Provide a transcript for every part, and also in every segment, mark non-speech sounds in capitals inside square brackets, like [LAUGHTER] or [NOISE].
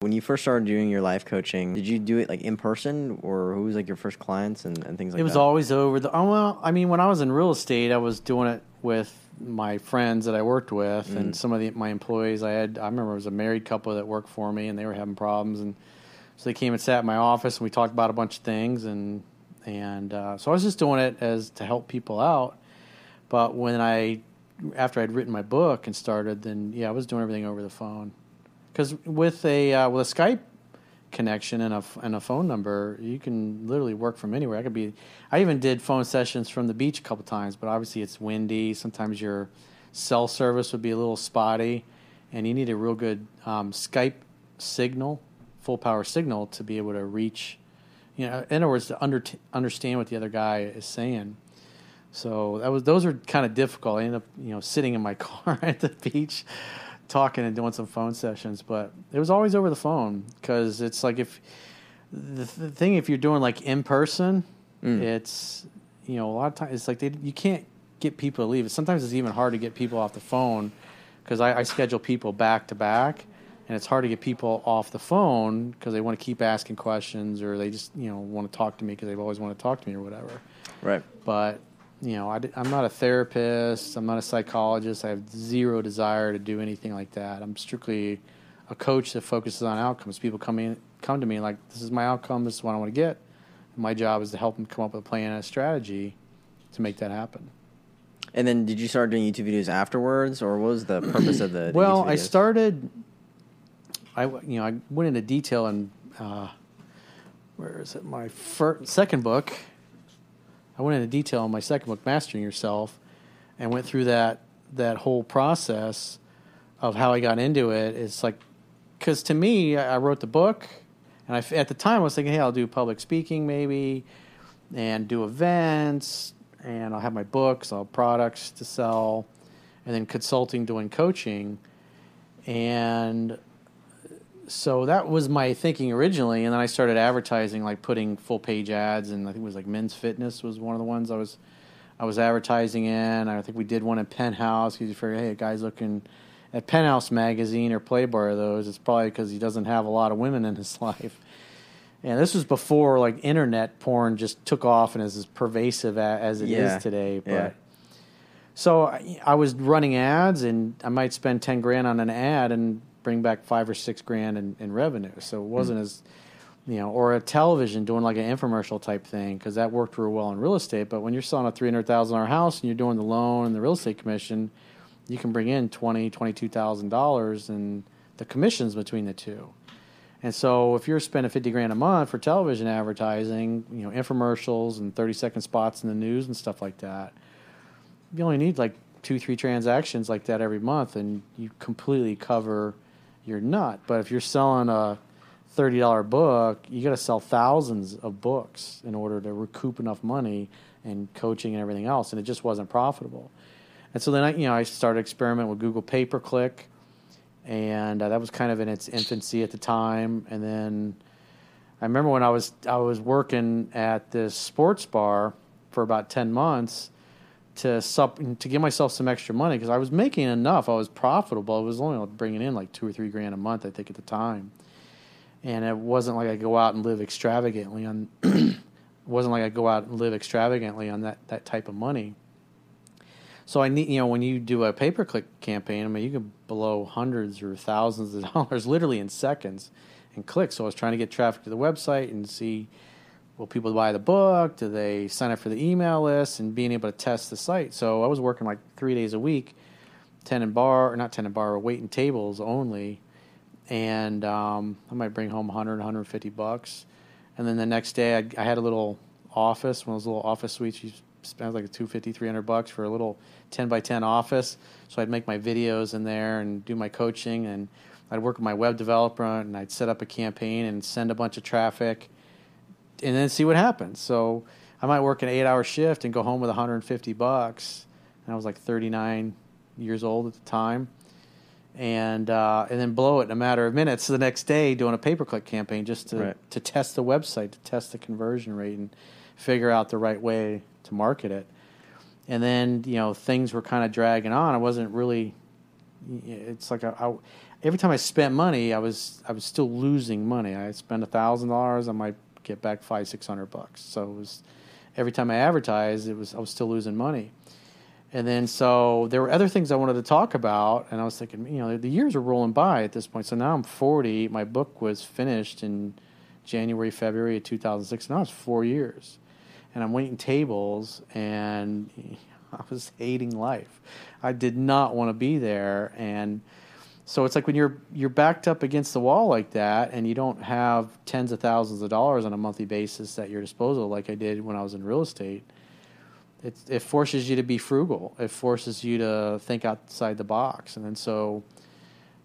When you first started doing your life coaching, did you do it like in person or who was like your first clients and, and things like that? it was that? always over the. Oh well, I mean, when I was in real estate, I was doing it with my friends that I worked with and some of the, my employees. I had. I remember it was a married couple that worked for me, and they were having problems, and so they came and sat in my office, and we talked about a bunch of things, and and uh, so I was just doing it as to help people out. But when I, after I'd written my book and started, then yeah, I was doing everything over the phone. Because with a uh, with a Skype connection and a and a phone number, you can literally work from anywhere. I could be. I even did phone sessions from the beach a couple times, but obviously it's windy. Sometimes your cell service would be a little spotty, and you need a real good um, Skype signal, full power signal, to be able to reach. You know, in other words, to under, understand what the other guy is saying. So that was those are kind of difficult. I ended up you know sitting in my [LAUGHS] car at the beach, talking and doing some phone sessions, but it was always over the phone because it's like if the, the thing if you're doing like in person, mm. it's you know a lot of times it's like they you can't get people to leave. Sometimes it's even hard to get people off the phone because I, I schedule people back to back. And it's hard to get people off the phone because they want to keep asking questions or they just you know want to talk to me because they've always wanted to talk to me or whatever Right. but you know I, am not a therapist i'm not a psychologist i have zero desire to do anything like that. I'm strictly a coach that focuses on outcomes. People come in come to me like this is my outcome this is what i want to get. And my job is to help them come up with a plan and a strategy to make that happen. And then did you start doing YouTube videos afterwards or what was the purpose of the, well i started I you know i went into detail in uh, where is it? My first, second book i went into detail in my second book mastering yourself and went through that that whole process of how i got into it. It's like because to me i I wrote the book and I, at the time i was thinking hey i'll do public speaking maybe and do events and i'll have my books i'll have products to sell and then consulting doing coaching. And so that was my thinking originally and then i started advertising like putting full page ads and i think it was like men's fitness was one of the ones i was i was advertising in i think we did one in penthouse because you figure hey a guy's looking at penthouse magazine or playboy or those it's probably because he doesn't have a lot of women in his [LAUGHS] life and this was before like internet porn just took off and is as pervasive as it is Yeah. today but Yeah. so I, I was running ads, and I might spend ten grand on an ad and bring back five or six grand in, in revenue. So it hmm. wasn't as, you know, or a television doing like an infomercial type thing because that worked real well in real estate. But when you're selling a three hundred thousand dollar house and you're doing the loan and the real estate commission, you can bring in twenty twenty two thousand dollars and the commissions between the two. And so if you're spending 50 grand a month for television advertising, you know, infomercials and 30 second spots in the news and stuff like that, you only need like two, three transactions like that every month and you completely cover your not. But if you're selling a $30 book, you got to sell thousands of books in order to recoup enough money and coaching and everything else. And it just wasn't profitable. And so then I, you know, I started experimenting with Google pay per click and uh, that was kind of in its infancy at the time. And then I remember when I was I was working at this sports bar for about ten months to sup to give myself some extra money because I was making enough. I was profitable. I was only bringing in like two or three grand a month, I think, at the time. And it wasn't like I go out and live extravagantly on. [CLEARS THROAT] wasn't like I go out and live extravagantly on that that type of money. So I need, you know, when you do a pay per click campaign, I mean, you can blow hundreds or thousands of [LAUGHS] dollars literally in seconds and click. So I was trying to get traffic to the website and see will people buy the book? Do they sign up for the email list and being able to test the site? So I was working like three days a week, ten tenant bar or not ten tenant bar, waiting tables only, and um, I might bring home 100, 150 bucks. And then the next day, I'd, I had a little office, one of those little office suites. You spend like 250, 300 bucks for a little 10 by 10 office. So I'd make my videos in there and do my coaching, and I'd work with my web developer, and I'd set up a campaign and send a bunch of traffic, and then see what happens. So I might work an eight-hour shift and go home with 150 bucks. And I was like 39 years old at the time and uh, and then blow it in a matter of minutes the next day doing a pay per click campaign just to Right. to test the website, to test the conversion rate, and figure out the right way to market it. And then you know things were kind of dragging on. I wasn't really. It's like I, I, every time I spent money, I was I was still losing money. I spent a thousand dollars, on might get back five six hundred bucks. So it was every time I advertised, it was I was still losing money. And then so there were other things I wanted to talk about, and I was thinking, you know, the years are rolling by at this point. So now I'm 40. My book was finished in January, February of 2006. Now it's four years, and I'm waiting tables, and [LAUGHS] I was hating life. I did not want to be there, and so it's like when you're you're backed up against the wall like that, and you don't have tens of thousands of dollars on a monthly basis at your disposal, like I did when I was in real estate it, it forces you to be frugal. It forces you to think outside the box. And then so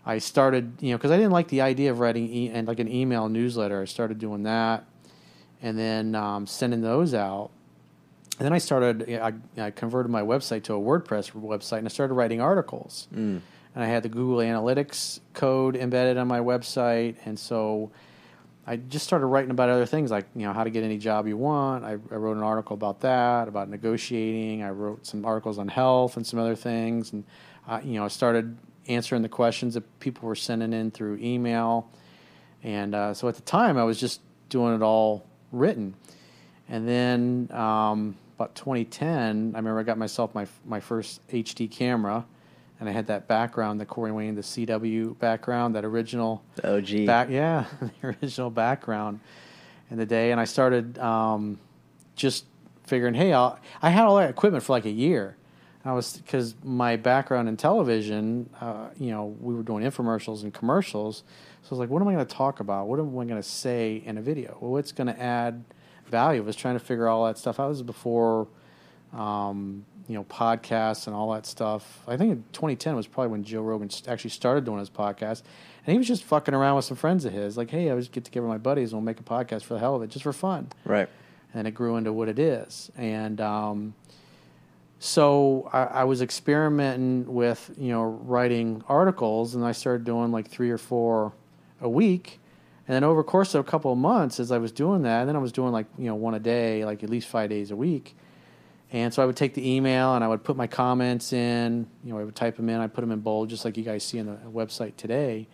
I started, you know, because I didn't like the idea of writing e- and like an email newsletter. I started doing that, and then um, sending those out. And then I started. I, I, converted my website to a WordPress website, and I started writing articles. Mm. And I had the Google Analytics code embedded on my website, and so I just started writing about other things like you know how to get any job you want. I, I, wrote an article about that, about negotiating. I wrote some articles on health and some other things, and you know I started answering the questions that people were sending in through email. And uh, so at the time, I was just doing it all written. And then um, about 2010, I remember I got myself my my first HD camera and I had that background, the Corey Wayne, the CW background, that original the OG back, yeah, [LAUGHS] the original background in the day, and I started um, just figuring, hey, I'll, I had all that equipment for like a year. I was because my background in television, uh, you know, we were doing infomercials and commercials. So I was like, what am I going to talk about? What am I going to say in a video? Well, what's going to add value? I was trying to figure all that stuff out. This was before um, you know podcasts and all that stuff. I think in 2010 was probably when Joe Rogan actually started doing his podcast, and he was just fucking around with some friends of his. Like, hey, I just get together with my buddies and we'll make a podcast for the hell of it, just for fun. Right. And it grew into what it is, and um, so I, I, was experimenting with you know writing articles, and I started doing like three or four a week. And then over the course of a couple of months, as I was doing that, and then I was doing like you know one a day, like at least five days a week and so I would take the email and I would put my comments in. You know, I would type them in. I put them in bold, just like you guys see on the website today.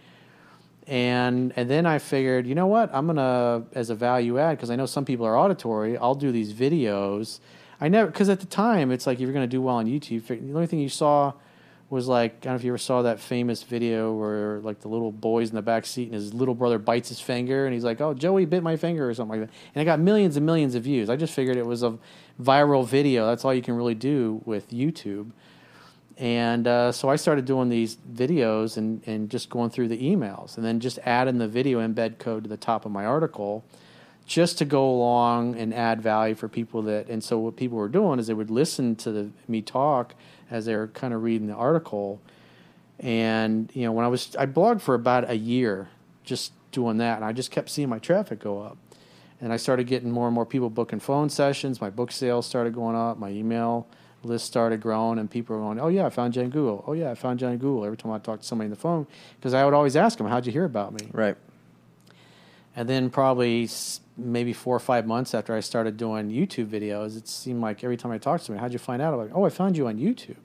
And and then I figured, you know what? I'm gonna as a value add because I know some people are auditory. I'll do these videos. I never because at the time it's like if you're gonna do well on YouTube, the only thing you saw was like I don't know if you ever saw that famous video where like the little boy's in the back seat and his little brother bites his finger and he's like, "Oh, Joey bit my finger" or something like that. And it got millions and millions of views. I just figured it was a viral video. That's all you can really do with YouTube. And uh, so I started doing these videos and, and just going through the emails and then just adding the video embed code to the top of my article just to go along and add value for people that. And so what people were doing is they would listen to the, me talk as they were kind of reading the article. And you know, when I was I blogged for about a year, just doing that, and I just kept seeing my traffic go up. And I started getting more and more people booking phone sessions. My book sales started going up. My email list started growing, and people were going, "Oh yeah, I found Jen Google. Oh yeah, I found Jen Google." Every time I talked to somebody on the phone, because I would always ask them, "How'd you hear about me?" Right. And then probably maybe four or five months after I started doing YouTube videos, it seemed like every time I talked to somebody, how'd you find out? I'm like, oh, I found you on YouTube.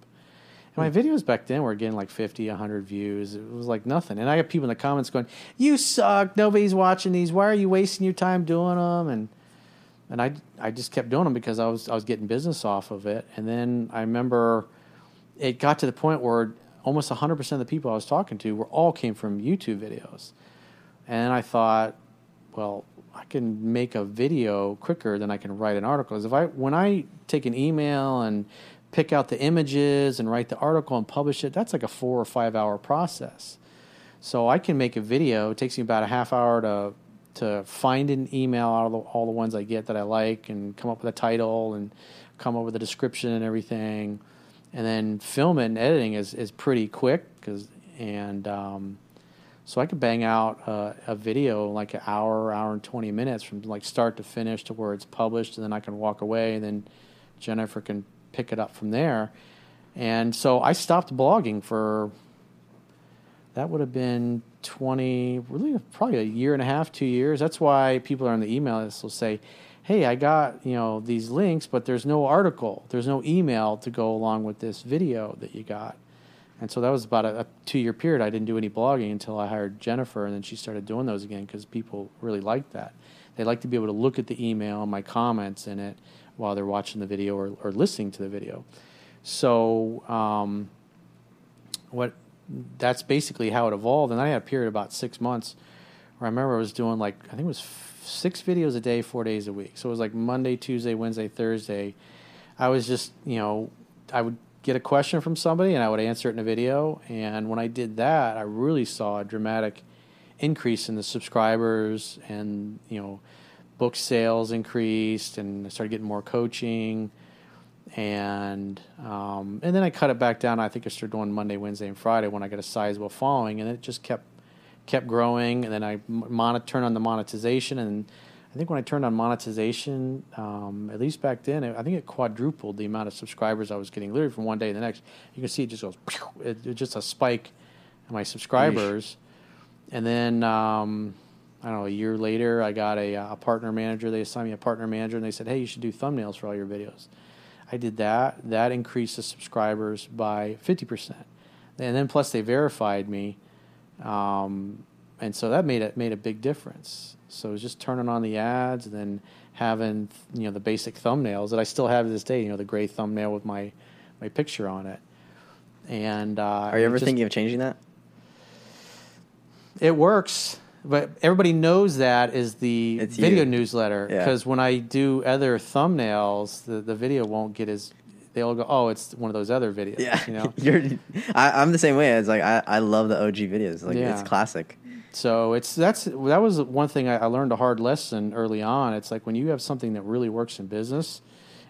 And my videos back then were getting like 50, 100 views. It was like nothing. And I got people in the comments going, "You suck. Nobody's watching these. Why are you wasting your time doing them?" And and I I just kept doing them because I was I was getting business off of it. And then I remember it got to the point where almost 100% of the people I was talking to were all came from YouTube videos. And I thought, well, I can make a video quicker than I can write an article. Because if I when I take an email and pick out the images and write the article and publish it, that's like a four or five hour process. So I can make a video. It takes me about a half hour to to find an email out of the, all the ones I get that I like and come up with a title and come up with a description and everything, and then film it and editing is is pretty quick because and um, so I could bang out uh, a video like an hour, hour and twenty minutes from like start to finish to where it's published, and then I can walk away, and then Jennifer can pick it up from there. And so I stopped blogging for that would have been 20 really probably a year and a half two years that's why people are on the email list will say hey i got you know these links but there's no article there's no email to go along with this video that you got And so that was about a, a two year period. I didn't do any blogging until I hired Jennifer, and then she started doing those again because people really liked that. They like to be able to look at the email and my comments in it while they're watching the video or, or listening to the video. So um, what that's basically how it evolved. And I had a period about six months where I remember I was doing like I think it was f- six videos a day, four days a week. So it was like Monday, Tuesday, Wednesday, Thursday. I was just you know I would get a question from somebody and I would answer it in a video. And when I did that, I really saw a dramatic increase in the subscribers and you know book sales increased and I started getting more coaching and um, and then I cut it back down. I think I started doing Monday, Wednesday, and Friday when I got a sizable following, and it just kept kept growing. And then I mon- turned on the monetization, and I think when I turned on monetization, um, at least back then, I think it quadrupled the amount of subscribers I was getting, literally from one day to the next. You can see it just goes, it, it's just a spike in my subscribers, and then. Um, I don't know. A year later, I got a, a partner manager. They assigned me a partner manager, and they said, "Hey, you should do thumbnails for all your videos." I did that. That increased the subscribers by 50%. And then plus they verified me. Um, and so that made it made a big difference. So it was just turning on the ads and then having you know the basic thumbnails that I still have to this day. You know the gray thumbnail with my my picture on it. And uh, are you ever just, thinking of changing that? It works but everybody knows that is the it's video you. newsletter because yeah. when I do other thumbnails, the, the video won't get as they all go, oh, it's one of those other videos. Yeah, you know, [LAUGHS] you're. I, am the same way. It's like I, I love the OG videos. Like yeah. it's classic. So it's that's that was one thing I, I learned a hard lesson early on. It's like when you have something that really works in business,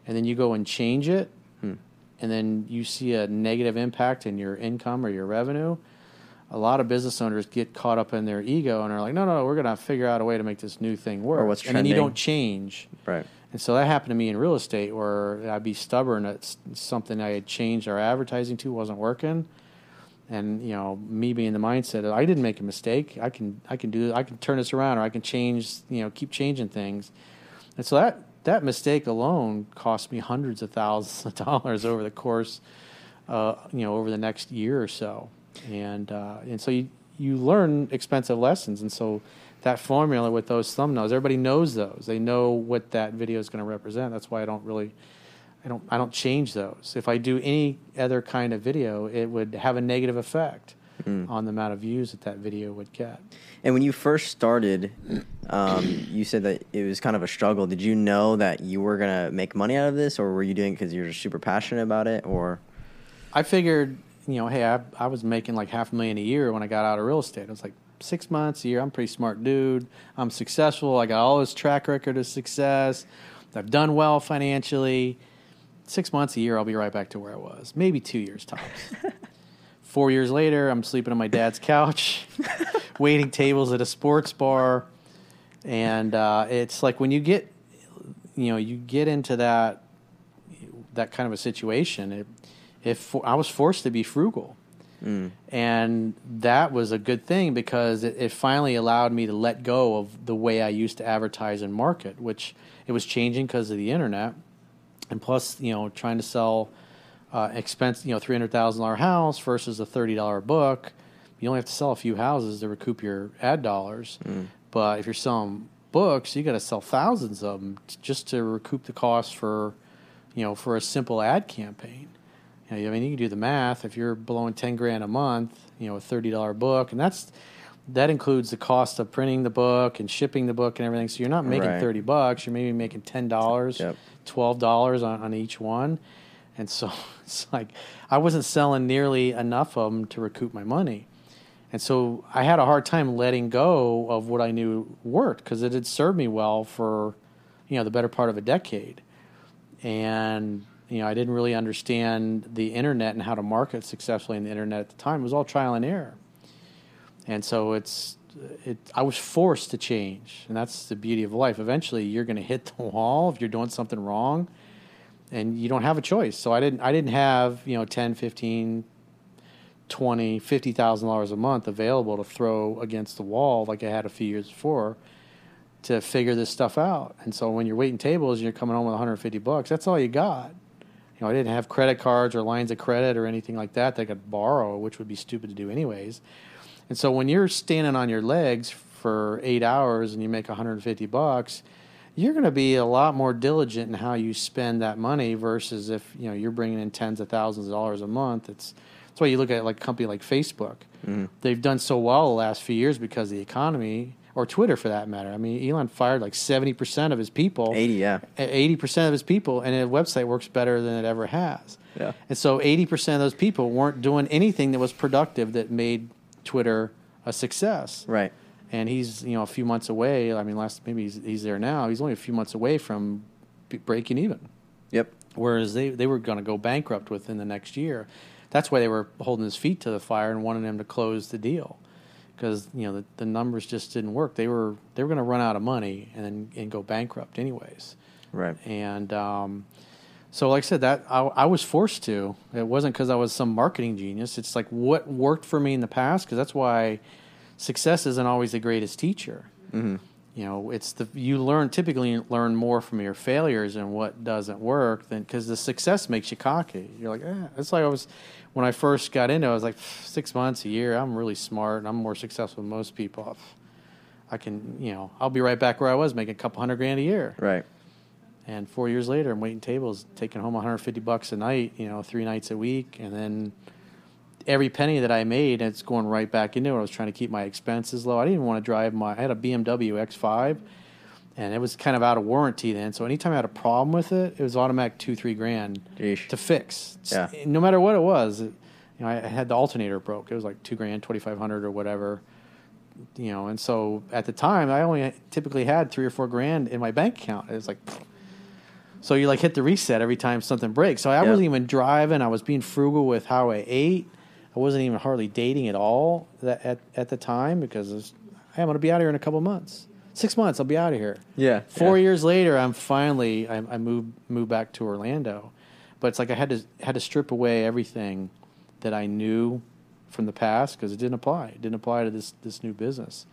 and then you go and change it, hmm. and then you see a negative impact in your income or your revenue a lot of business owners get caught up in their ego and are like, no, no, no we're going to figure out a way to make this new thing work. Or what's trending. And then you don't change. Right. And so that happened to me in real estate where I'd be stubborn at something I had changed our advertising to wasn't working. And, you know, me being the mindset I didn't make a mistake. I can, I can do, I can turn this around or I can change, you know, keep changing things. And so that, that mistake alone cost me hundreds of thousands of dollars over the course, uh, you know, over the next year or so and uh, and so you you learn expensive lessons, and so that formula with those thumbnails, everybody knows those. They know what that video is going to represent. That's why I don't really. I don't, I don't change those. If I do any other kind of video, it would have a negative effect mm. on the amount of views that that video would get. And when you first started, um, you said that it was kind of a struggle. Did you know that you were going to make money out of this, or were you doing it because you're super passionate about it, or? I figured you know, hey, I, I was making like half a million a year when I got out of real estate. I was like, six months a year, I'm a pretty smart dude. I'm successful. I got all this track record of success. I've done well financially. Six months a year, I'll be right back to where I was. Maybe two years tops. [LAUGHS] Four years later, I'm sleeping on my dad's couch, [LAUGHS] waiting tables at a sports bar, and uh, it's like when you get, you know, you get into that that kind of a situation. It, if I was forced to be frugal. Mm. And that was a good thing because it, it, finally allowed me to let go of the way I used to advertise and market, which it was changing because of the internet. And plus, you know, trying to sell uh, expense, you know, three hundred thousand dollar house versus a thirty dollar book. You only have to sell a few houses to recoup your ad dollars. Mm. But if you're selling books, you got to sell thousands of them just to recoup the cost for, you know, for a simple ad campaign. You know, I mean, you can do the math. If you're blowing ten grand a month, you know, a thirty dollar book, and that's that includes the cost of printing the book and shipping the book and everything. So you're not making right. thirty bucks. You're maybe making ten dollars, yep. twelve dollars on, on each one. And so [LAUGHS] it's like I wasn't selling nearly enough of them to recoup my money. And so I had a hard time letting go of what I knew worked because it had served me well for, you know, the better part of a decade. And you know, I didn't really understand the internet and how to market successfully in the internet at the time. It was all trial and error. And so it's, it, I was forced to change. And that's the beauty of life. Eventually, you're going to hit the wall if you're doing something wrong and you don't have a choice. So I didn't, I didn't have, you know, 10, 15, 20, $50,000 a month available to throw against the wall like I had a few years before to figure this stuff out. And so when you're waiting tables and you're coming home with 150 bucks, that's all you got You know, I didn't have credit cards or lines of credit or anything like that that I could borrow, which would be stupid to do anyways. And so when you're standing on your legs for eight hours and you make 150 bucks, you're going to be a lot more diligent in how you spend that money versus if you know you're bringing in tens of thousands of dollars a month. It's that's why you look at like a company like Facebook. Mm-hmm. They've done so well the last few years because of the economy, or Twitter for that matter. I mean, Elon fired like 70% of his people. 80, yeah. 80% of his people, and the website works better than it ever has. Yeah. And so 80% of those people weren't doing anything that was productive that made Twitter a success. Right. And he's, you know, a few months away. I mean, last maybe he's, he's there now. He's only a few months away from breaking even. Yep. Whereas they, they were going to go bankrupt within the next year. That's why they were holding his feet to the fire and wanted him to close the deal because you know the, the numbers just didn't work. They were they were going to run out of money and and go bankrupt anyways. Right. And um, so, like I said, that I, I was forced to. It wasn't because I was some marketing genius. It's like what worked for me in the past because that's why success isn't always the greatest teacher. Mm-hmm. You know, it's the you learn typically learn more from your failures and what doesn't work than because the success makes you cocky. You're like, eh. it's like I was when I first got into. it, I was like six months, a year. I'm really smart and I'm more successful than most people. I can, you know, I'll be right back where I was making a couple hundred grand a year. Right. And four years later, I'm waiting tables, taking home 150 bucks a night, you know, three nights a week, and then every penny that I made, it's going right back into it. I was trying to keep my expenses low. I didn't even want to drive my. I had a BMW X5, and it was kind of out of warranty then. So anytime I had a problem with it, it was automatic two, three grand to fix. Yeah. No matter what it was, it, you know, I had the alternator broke. It was like two grand, twenty five hundred or whatever. You know, and so at the time, I only typically had three or four grand in my bank account. It was like. So you like hit the reset every time something breaks. So I Yeah. wasn't even driving. I was being frugal with how I ate. I wasn't even hardly dating at all that at, at the time because was, hey, I'm going to be out of here in a couple months. Six months, I'll be out of here. Yeah. Four yeah. years later, I'm finally I, I moved moved back to Orlando, but it's like I had to had to strip away everything that I knew from the past because it didn't apply. It didn't apply to this this new business,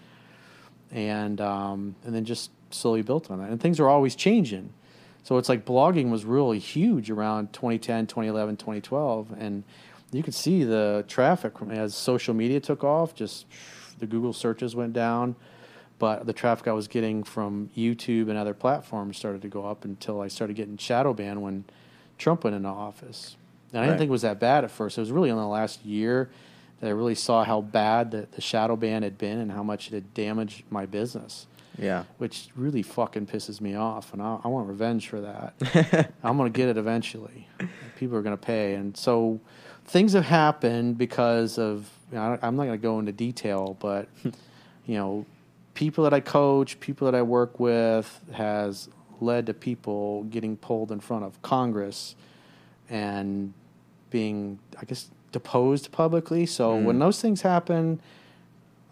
and um, and then just slowly built on that. And things are always changing, so it's like blogging was really huge around 2010, 2011, 2012, and you could see the traffic from- as social media took off. Just the Google searches went down but the traffic I was getting from YouTube and other platforms started to go up until I started getting shadow banned when Trump went into office. And I didn't Right. think it was that bad at first. It was really in the last year that I really saw how bad the, the shadow ban had been and how much it had damaged my business, Yeah. which really fucking pisses me off. And I, I want revenge for that. [LAUGHS] I'm going to get it eventually. People are going to pay. And so things have happened because of, you know, I- I'm not going to go into detail, but, [LAUGHS] you know, people that I coach, people that I work with has led to people getting pulled in front of Congress and being, I guess, deposed publicly. So hmm. when those things happen,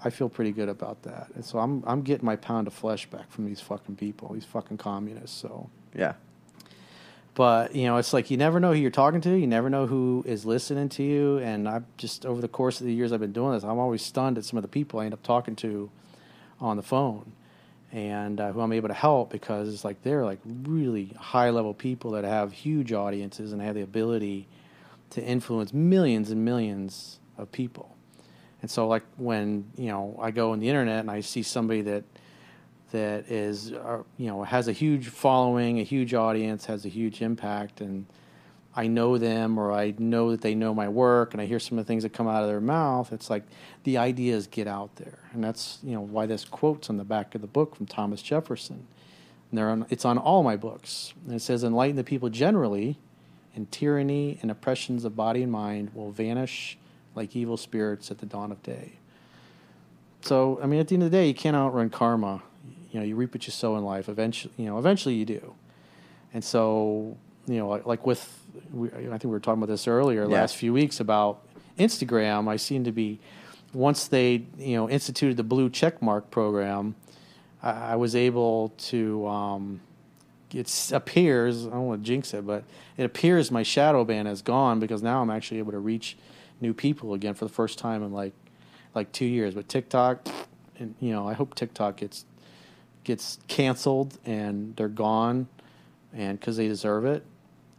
I feel pretty good about that. And so I'm I'm getting my pound of flesh back from these fucking people, these fucking communists. So Yeah. But you know, it's like you never know who you're talking to. You never know who is listening to you. And I've just over the course of the years I've been doing this, I'm always stunned at some of the people I end up talking to on the phone, and uh, who I'm able to help because it's like they're like really high level people that have huge audiences and have the ability to influence millions and millions of people. And so, like when you know I go on the internet and I see somebody that that is uh, you know has a huge following, a huge audience, has a huge impact, and I know them or I know that they know my work, and I hear some of the things that come out of their mouth. It's like the ideas get out there, and that's you know why this quote's on the back of the book from Thomas Jefferson. And on, it's on all my books, and it says, "Enlighten the people generally, and tyranny and oppressions of body and mind will vanish like evil spirits at the dawn of day." So, I mean, at the end of the day, you can't outrun karma. You know, you reap what you sow in life. Eventually, you know, eventually you do. And so, you know, like, like with, we, I think we were talking about this earlier, Yeah. last few weeks about Instagram. I seem to be, once they, you know, instituted the blue check mark program, I, I was able to. Um, it appears I don't want to jinx it, but it appears my shadow ban is gone because now I'm actually able to reach new people again for the first time in like like two years. But TikTok, and you know, I hope TikTok gets gets canceled and they're gone, and because they deserve it.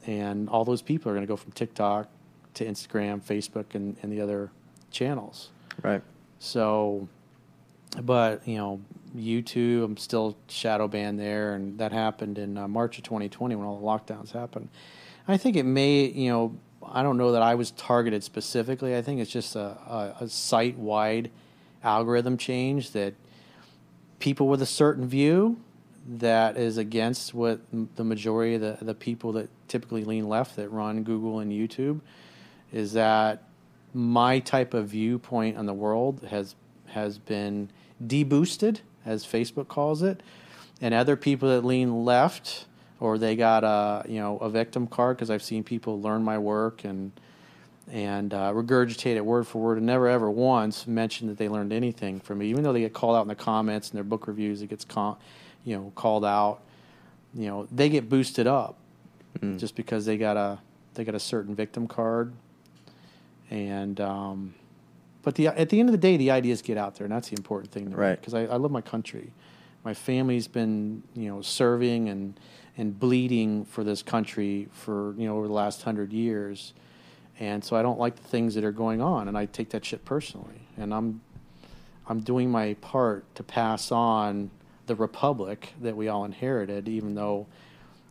and all those people are going to go from TikTok to Instagram, Facebook, and, and the other channels. Right. So, but you know, YouTube, I'm still shadow banned there, and that happened in uh, March of 2020 when all the lockdowns happened. I think it may, you know, I don't know that I was targeted specifically. I think it's just a, a, a site wide algorithm change that people with a certain view that is against what the majority of the, the people that typically lean left that run Google and YouTube is that my type of viewpoint on the world has has been deboosted, as Facebook calls it, and other people that lean left or they got a you know a victim card because I've seen people learn my work and and uh, regurgitate it word for word and never ever once mention that they learned anything from me, even though they get called out in the comments and their book reviews. It gets con- you know called out. You know they get boosted up mm. just because they got a they got a certain victim card and um, but the at the end of the day, the ideas get out there, and that's the important thing to right. Because I, I love my country. My family's been you know serving and and bleeding for this country for you know over the last hundred years, and so I don't like the things that are going on, and I take that shit personally, and I'm I'm doing my part to pass on the republic that we all inherited, even though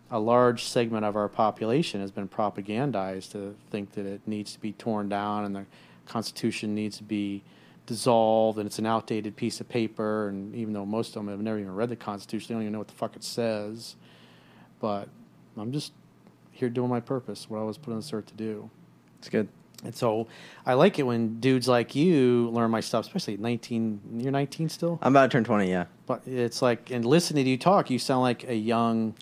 a large segment of our population has been propagandized to think that it needs to be torn down and the Constitution needs to be dissolved and it's an outdated piece of paper. And even though most of them have never even read the Constitution, they don't even know what the fuck it says. But I'm just here doing my purpose, what I was put on this earth to do. It's good. And so I like it when dudes like you learn my stuff, especially 19. You're 19 still? I'm about to turn 20, yeah. But it's like, and listening to you talk, you sound like a young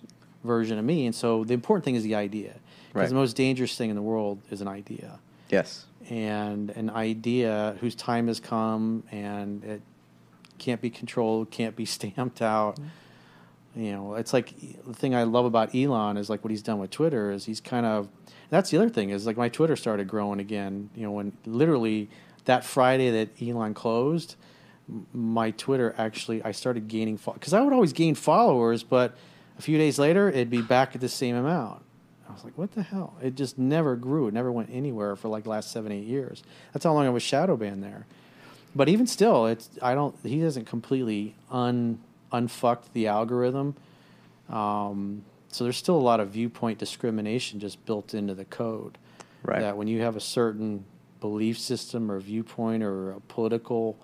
version of me. And so the important thing is the idea. Because right. the most dangerous thing in the world is an idea. Yes. And an idea whose time has come and it can't be controlled, can't be [LAUGHS] stamped out. Mm-hmm. You know, it's like the thing I love about Elon is like what he's done with Twitter is he's kind of that's the other thing is like my Twitter started growing again. You know, when literally that Friday that Elon closed, my Twitter actually I started gaining followers. because I would always gain followers, but a few days later, it'd be back at the same amount. I was like, what the hell? It just never grew. It never went anywhere for like the last seven, eight years. That's how long I was shadow banned there. But even still, it's I don't. He hasn't completely un unfucked the algorithm. Um, so there's still a lot of viewpoint discrimination just built into the code. Right. That when you have a certain belief system or viewpoint or a political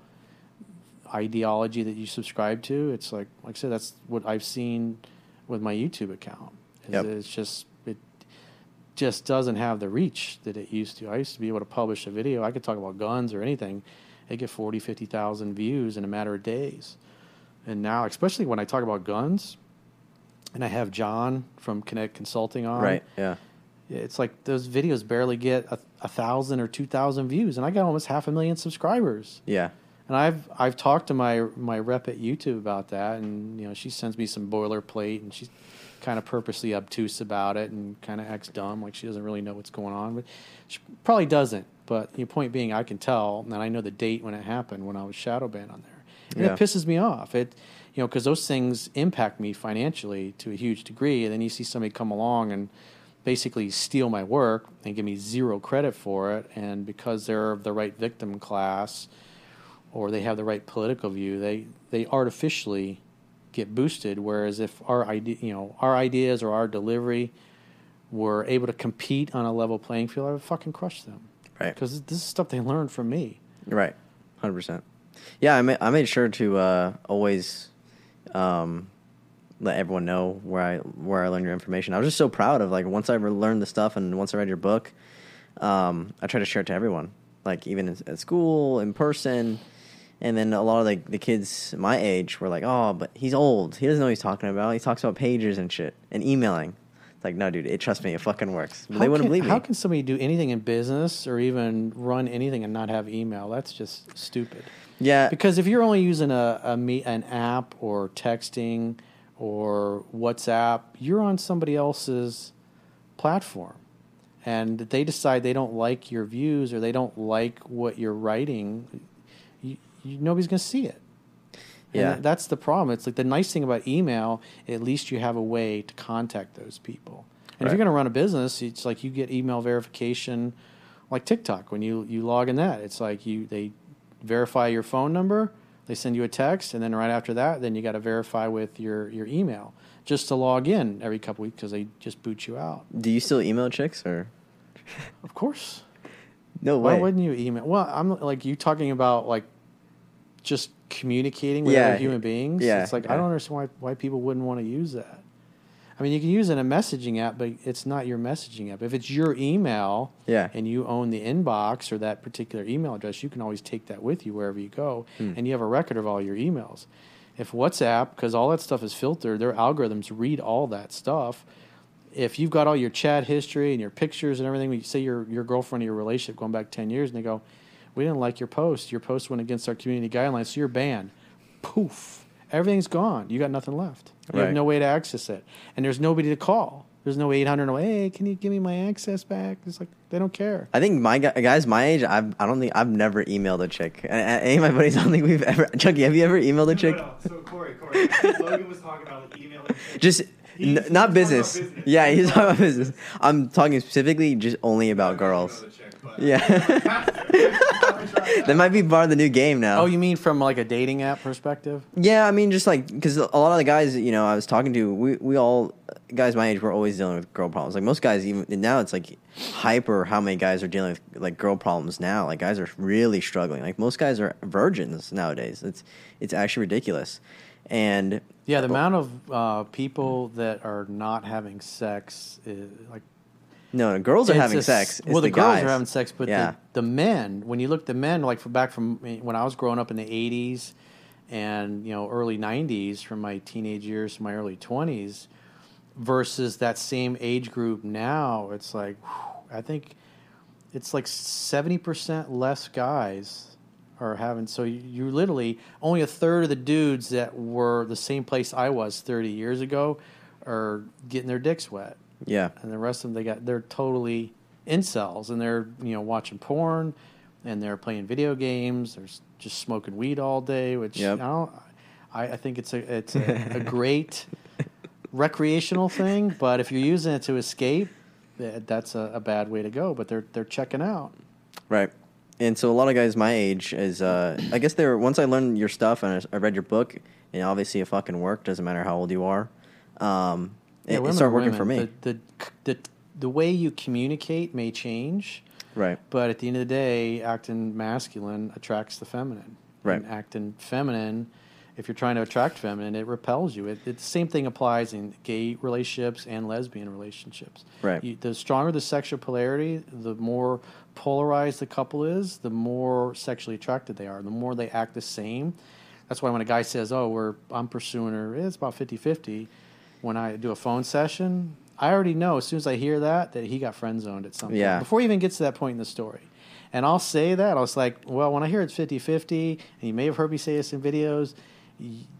ideology that you subscribe to, it's like like I said, that's what I've seen with my YouTube account. Yep. It's just it just doesn't have the reach that it used to. I used to be able to publish a video. I could talk about guns or anything. It get 40, 50,000 views in a matter of days. And now, especially when I talk about guns, and I have John from Connect Consulting on. Right. Yeah. It's like those videos barely get a, a thousand or two thousand views, and I got almost half a million subscribers. Yeah. And I've I've talked to my my rep at YouTube about that, and you know she sends me some boilerplate, and she's kind of purposely obtuse about it and kind of acts dumb, like she doesn't really know what's going on, but she probably doesn't. But the point being, I can tell, and I know the date when it happened when I was shadow banned on there, and yeah. it pisses me off. It you know because those things impact me financially to a huge degree, and then you see somebody come along and basically steal my work and give me zero credit for it, and because they're of the right victim class or they have the right political view, they they artificially get boosted. Whereas if our idea, you know, our ideas or our delivery were able to compete on a level playing field, I would fucking crush them. Right. Because this is stuff they learned from me. Right. Hundred percent. Yeah, I made I made sure to uh, always um, let everyone know where I where I learned your information. I was just so proud of like once I learned the stuff and once I read your book, um, I try to share it to everyone, like even at school, in person. And then a lot of like the kids my age were like, "Oh, but he's old. He doesn't know what he's talking about. He talks about pagers and shit and emailing." It's like, no, dude. It trust me, it fucking works. But they wouldn't can, believe me. How can somebody do anything in business or even run anything and not have email? That's just stupid. Yeah, because if you're only using a, a me, an app or texting or WhatsApp, you're on somebody else's platform, and they decide they don't like your views or they don't like what you're writing you, nobody's going to see it. Yeah, and that's the problem. It's like the nice thing about email. At least you have a way to contact those people. And if you're going to run a business, it's like you get email verification, like TikTok. When you you log in that, it's like you they verify your phone number, they send you a text, and then right after that, then you got to verify with your your email just to log in every couple weeks because they just boot you out. Do you still email chicks or Of course. no way. Why wouldn't you email? Well, I'm like you talking about like just communicating with Yeah. other human beings. Yeah, it's like I don't understand why why people wouldn't want to use that. I mean, you can use it in a messaging app, but it's not your messaging app. If it's your email, Yeah. and you own the inbox or that particular email address, you can always take that with you wherever you go, Hmm. and you have a record of all your emails. If WhatsApp, because all that stuff is filtered, their algorithms read all that stuff. If you've got all your chat history and your pictures and everything, you say your your girlfriend or your relationship going back ten years, and they go, "We didn't like your post. Your post went against our community guidelines, so you're banned." Poof, everything's gone. You got nothing left. You have no way to access it, and there's nobody to call. There's no 800. No, hey, can you give me my access back? It's like they don't care. I think my guys my age, I've, I don't think I've never emailed a chick. A- a- Any of my buddies, I don't think we've ever. Chucky, have you ever emailed a chick? No, no, So Corey, Corey, I Logan was talking about like emailing. chicks. Just n- not business. business. Yeah, he's He's talking about business. I'm talking specifically just only about girls. Email the chick, but- Yeah. [LAUGHS] that might be part of the new game now. Oh, you mean from like a dating app perspective? Yeah, I mean, just like because a lot of the guys, you know, I was talking to, we we all guys my age, we're always dealing with girl problems. Like most guys, even now, it's like hyper how many guys are dealing with like girl problems now. Like guys are really struggling. Like most guys are virgins nowadays. It's it's actually ridiculous. And Yeah, the amount of uh, people that are not having sex is like no, girls are it's having a sex. It's well, the, girls guys. are having sex, but Yeah. the, the men, when you look at the men, like back from eh, when I was growing up in the '80s and you know early '90s, from my teenage years to my early 20s, versus that same age group now, it's like whew, I think it's like seventy percent less guys are having. So you, you literally only a third of the dudes that were the same place I was 30 years ago are getting their dicks wet yeah, and the rest of them they got they're totally incels and they're you know watching porn and they're playing video games they're just smoking weed all day which Yep. I, don't, I, I think it's a it's a, a great [LAUGHS] recreational thing but if you're using it to escape that's a, a bad way to go but they're they're checking out right. And so a lot of guys my age is, uh, I guess they're once I learned your stuff and I, I read your book, and obviously it fucking worked. Doesn't matter how old you are. Um, it, it women started working for me. The, the the the way you communicate may change right. But at the end of the day, acting masculine attracts the feminine. Right. And acting feminine, if you're trying to attract feminine, it repels you. It, it, the same thing applies in gay relationships and lesbian relationships. Right. You, the stronger the sexual polarity, the more polarized the couple is, the more sexually attracted they are, the more they act the same. That's why when a guy says, "Oh, we're I'm pursuing her," it's about 50-50. When I do a phone session, I already know as soon as I hear that that he got friend zoned at some point Yeah. before he even gets to that point in the story. And I'll say that I was like, well, when I hear it's 50-50, and you may have heard me say this in videos,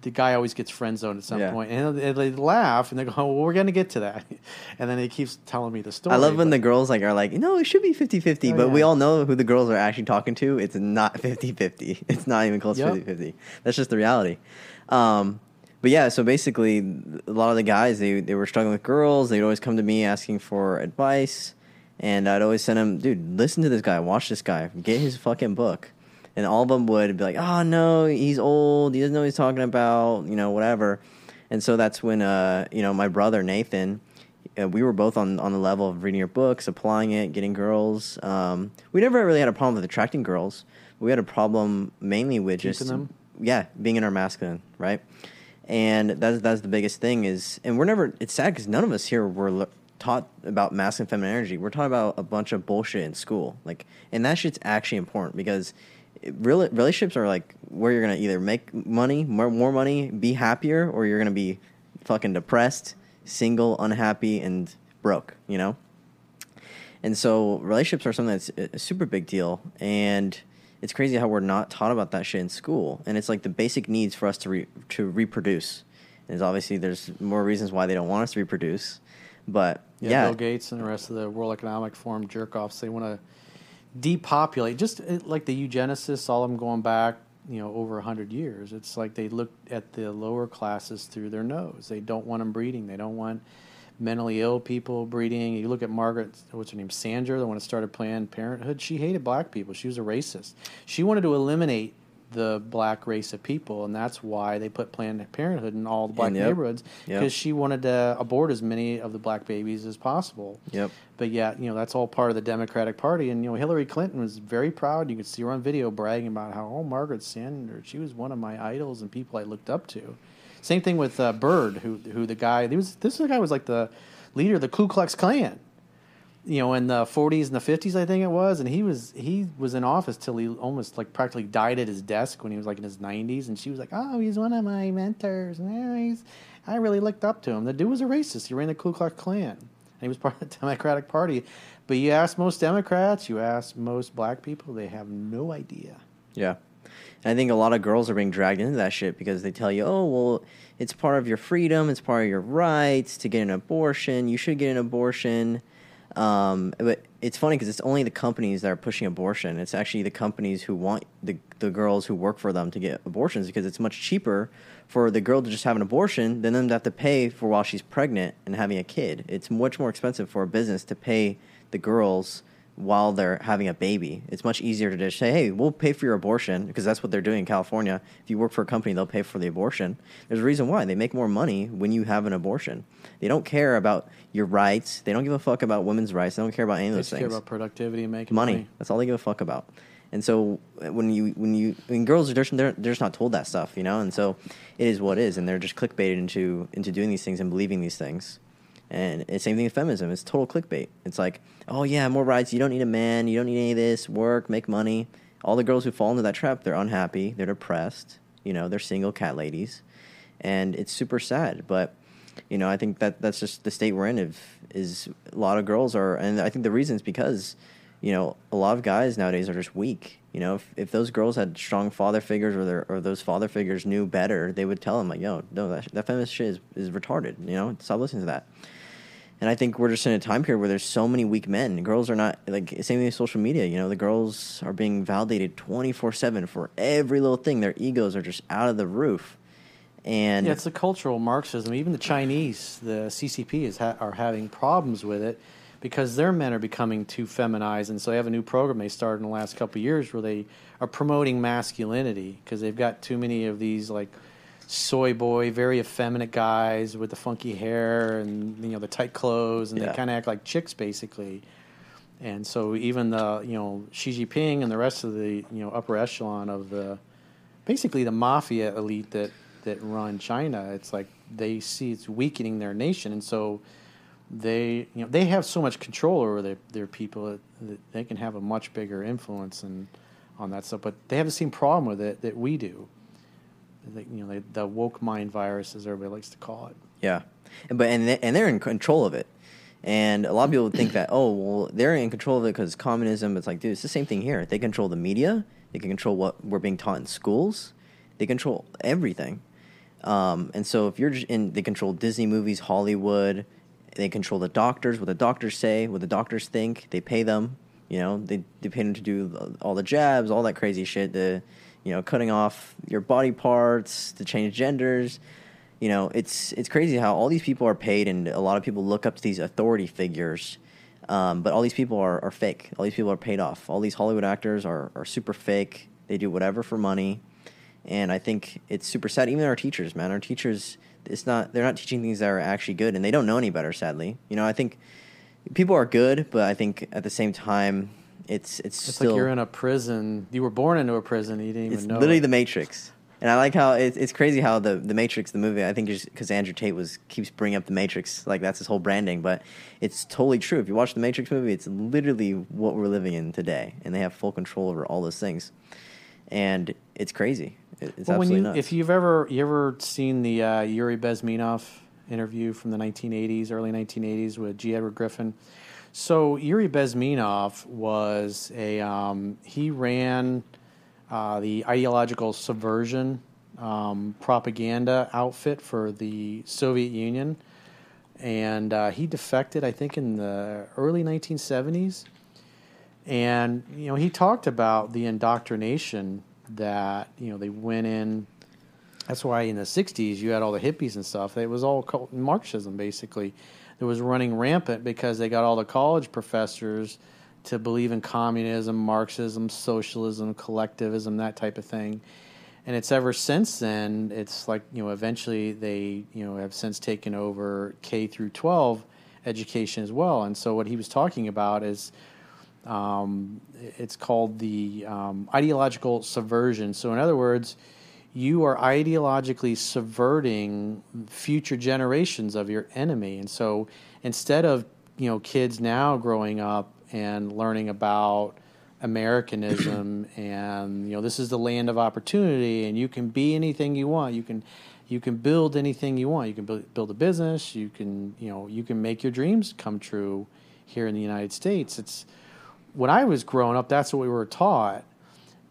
the guy always gets friend zoned at some Yeah. point. and they laugh and they go, "Oh, [LAUGHS] well, we're going to get to that," [LAUGHS] and then he keeps telling me the story. I love when but- the girls like are like, no, it should be 50-50, Oh, but we all know who the girls are actually talking to. It's not 50-50. [LAUGHS] It's not even close Yep. to 50-50. That's just the reality. Um, but yeah, so basically, a lot of the guys they they were struggling with girls. They'd always come to me asking for advice, and I'd always send them, dude, listen to this guy, watch this guy, get his fucking book. And all of them would be like, oh no, he's old, he doesn't know what he's talking about, you know, whatever. And so that's when, uh, you know, my brother Nathan, uh, we were both on on the level of reading your books, applying it, getting girls. Um, we never really had a problem with attracting girls. We had a problem mainly with just them? yeah, being in our masculine, right? And that's that's the biggest thing is, and we're never. It's sad because none of us here were taught about masculine feminine energy. We're taught about a bunch of bullshit in school, like, and that shit's actually important because real relationships are like where you're gonna either make money, more more money, be happier, or you're gonna be fucking depressed, single, unhappy, and broke. You know. And so relationships are something that's a a super big deal, and it's crazy how we're not taught about that shit in school. And it's like the basic needs for us to re- to reproduce. And obviously there's more reasons why they don't want us to reproduce, but Yeah, yeah, Bill Gates and the rest of the World Economic Forum jerk offs. They want to depopulate, just uh, like the eugenicists, all of them going back, you know, over hundred years. It's like they look at the lower classes through their nose. They don't want them breeding. They don't want mentally ill people breeding. You look at Margaret, what's her name, Sanger, the one that started Planned Parenthood. She hated black people. She was a racist. She wanted to eliminate the black race of people, and that's why they put Planned Parenthood in all the black yep. neighborhoods Yep. because she wanted to abort as many of the black babies as possible. Yep. But yet, you know that's all part of the Democratic Party, and you know Hillary Clinton was very proud. You could see her on video bragging about how oh Margaret Sanger, she was one of my idols and people I looked up to. Same thing with uh, Byrd, who who the guy he was this guy was like the leader of the Ku Klux Klan, you know, in the 40s and the 50s, I think it was, and he was he was in office till he almost like practically died at his desk when he was like in his 90s, and she was like, oh, he's one of my mentors, he's I really looked up to him. The dude was a racist. He ran the Ku Klux Klan, and he was [LAUGHS] part of the Democratic Party. But you ask most Democrats, you ask most black people, they have no idea. Yeah. And I think a lot of girls are being dragged into that shit because they tell you, oh, well, it's part of your freedom, it's part of your rights to get an abortion. You should get an abortion. Um, but it's funny because it's only the companies that are pushing abortion. It's actually the companies who want the the girls who work for them to get abortions because it's much cheaper for the girl to just have an abortion than them to have to pay for while she's pregnant and having a kid. It's much more expensive for a business to pay the girls while they're having a baby. It's much easier to just say, "Hey, we'll pay for your abortion," because that's what they're doing in California. If you work for a company, they'll pay for the abortion. There's a reason why they make more money when you have an abortion. They don't care about your rights. They don't give a fuck about women's rights. They don't care about any of those things. They care about productivity and making money. money. That's all they give a fuck about. And so uh, when you when you when girls are just they're, they're just not told that stuff, you know. And so it is what it is, and they're just clickbaited into into doing these things and believing these things. And it's same thing with feminism. It's total clickbait. It's like, oh yeah, more rights. You don't need a man. You don't need any of this. Work, make money. All the girls who fall into that trap, they're unhappy. They're depressed. You know, they're single cat ladies, and it's super sad. But you know, I think that that's just the state we're in. If is a lot of girls are, and I think the reason is because you know a lot of guys nowadays are just weak. You know, if, if those girls had strong father figures or their, or those father figures knew better, they would tell them like, "Yo, no, that that feminist shit is, is retarded." You know, stop listening to that. And I think we're just in a time period where there's so many weak men. Girls are not like same thing with social media. You know, the girls are being validated twenty four seven for every little thing. Their egos are just out of the roof. And Yeah, it's the cultural Marxism. Even the Chinese, the CCP, is ha- are having problems with it because their men are becoming too feminized, and so they have a new program they started in the last couple years where they are promoting masculinity because they've got too many of these like soy boy, very effeminate guys with the funky hair and you know the tight clothes, and Yeah. they kind of act like chicks basically. And so even the you know Xi Jinping and the rest of the you know upper echelon of the basically the mafia elite that that run China. It's like they see it's weakening their nation, and so they you know they have so much control over their their people that, that they can have a much bigger influence and on that stuff. But they have the same problem with it that we do. You know, the woke mind virus, as everybody likes to call it. Yeah, and, but and they, and they're in control of it. And a lot of people think that oh well they're in control of it because communism. It's like dude, it's the same thing here. They control the media. They can control what we're being taught in schools. They control everything. Um, and so if you're in, they control Disney movies, Hollywood. They control the doctors, what the doctors say, what the doctors think. They pay them. You know, they they pay them to do all the jabs, all that crazy shit. The you know cutting off your body parts to change genders. You know it's it's crazy how all these people are paid and a lot of people look up to these authority figures um, but all these people are, are fake. All these people are paid off. All these hollywood actors are, are super fake. They do whatever for money. And i think it's super sad. Even our teachers man our teachers it's not they're not teaching things that are actually good and they don't know any better sadly. You know i think people are good but i think at the same time it's it's, It's still like you're in a prison. You were born into a prison. You didn't even it's know. literally it. the Matrix. And I like how it's, it's crazy how the, the Matrix, the movie, I think just because Andrew Tate was keeps bringing up the Matrix, like that's his whole branding. But it's totally true. If you watch the Matrix movie, it's literally what we're living in today, and they have full control over all those things, and it's crazy. It's Well, absolutely you, nuts. if you've ever you ever seen the uh, Yuri Bezmenov interview from the 1980s, early 1980s with G. Edward Griffin, so Yuri Bezmenov was a um, he ran uh, the ideological subversion um, propaganda outfit for the Soviet Union, and uh, he defected, I think, in the early 1970s. And you know, he talked about the indoctrination that you know they went in That's why in the '60s you had all the hippies and stuff. It was all cult- Marxism basically. It was running rampant because they got all the college professors to believe in communism, Marxism, socialism, collectivism, that type of thing. And it's ever since then. It's like you know, eventually they you know have since taken over K through 12 education as well. And so what he was talking about is um, it's called the um, ideological subversion. So in other words, you are ideologically subverting future generations of your enemy. And so instead of you know kids now growing up and learning about Americanism [CLEARS THROAT] and you know this is the land of opportunity and you can be anything you want. You can you can build anything you want. You can build, build a business. You can you know you can make your dreams come true here in the United States. It's when I was growing up, that's what we were taught.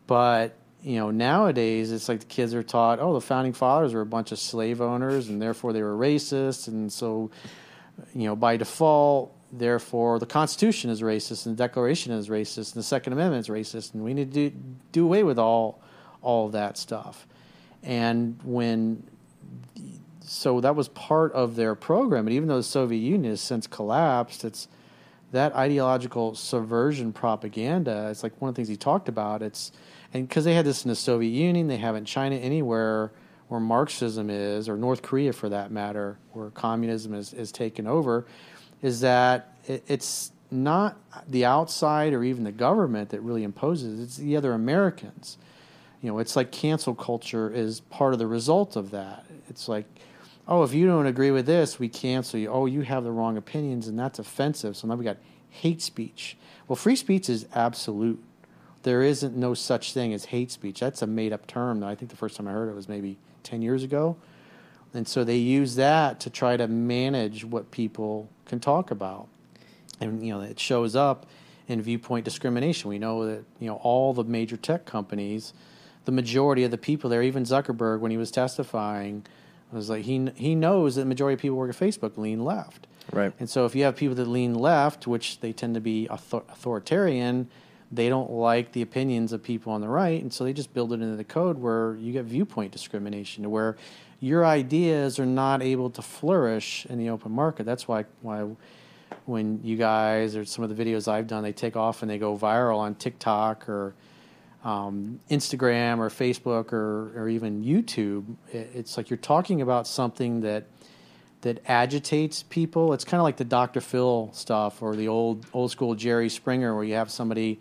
But you know nowadays it's like the kids are taught, oh, the founding fathers were a bunch of slave owners and therefore they were racist, and so you know by default therefore the Constitution is racist and the Declaration is racist and the Second Amendment is racist, and we need to do, do away with all all that stuff. And when so that was part of their program, and even though the Soviet Union has since collapsed, it's that ideological subversion propaganda. It's like one of the things he talked about. It's and because they had this in the Soviet Union, they have in China, anywhere where Marxism is, or North Korea for that matter, where communism is, is taken over is that it, it's not the outside or even the government that really imposes it, it's the other Americans. You know, it's like cancel culture is part of the result of that. It's like, oh, if you don't agree with this, we cancel you. Oh, you have the wrong opinions, and that's offensive. So now we got hate speech. Well, free speech is absolute. There isn't no such thing as hate speech. That's a made up term. I think the first time I heard it was maybe 10 years ago. And so they use that to try to manage what people can talk about. And you know, it shows up in viewpoint discrimination. We know that, you know, all the major tech companies, the majority of the people there, even Zuckerberg when he was testifying, was like he he knows that the majority of people work at Facebook lean left. Right. And so if you have people that lean left, which they tend to be author- authoritarian, they don't like the opinions of people on the right, and so they just build it into the code where you get viewpoint discrimination, where your ideas are not able to flourish in the open market. That's why why when you guys or some of the videos I've done, they take off and they go viral on TikTok or um, Instagram or Facebook or or even YouTube. It's like you're talking about something that that agitates people. It's kind of like the Dr. Phil stuff or the old old school Jerry Springer, where you have somebody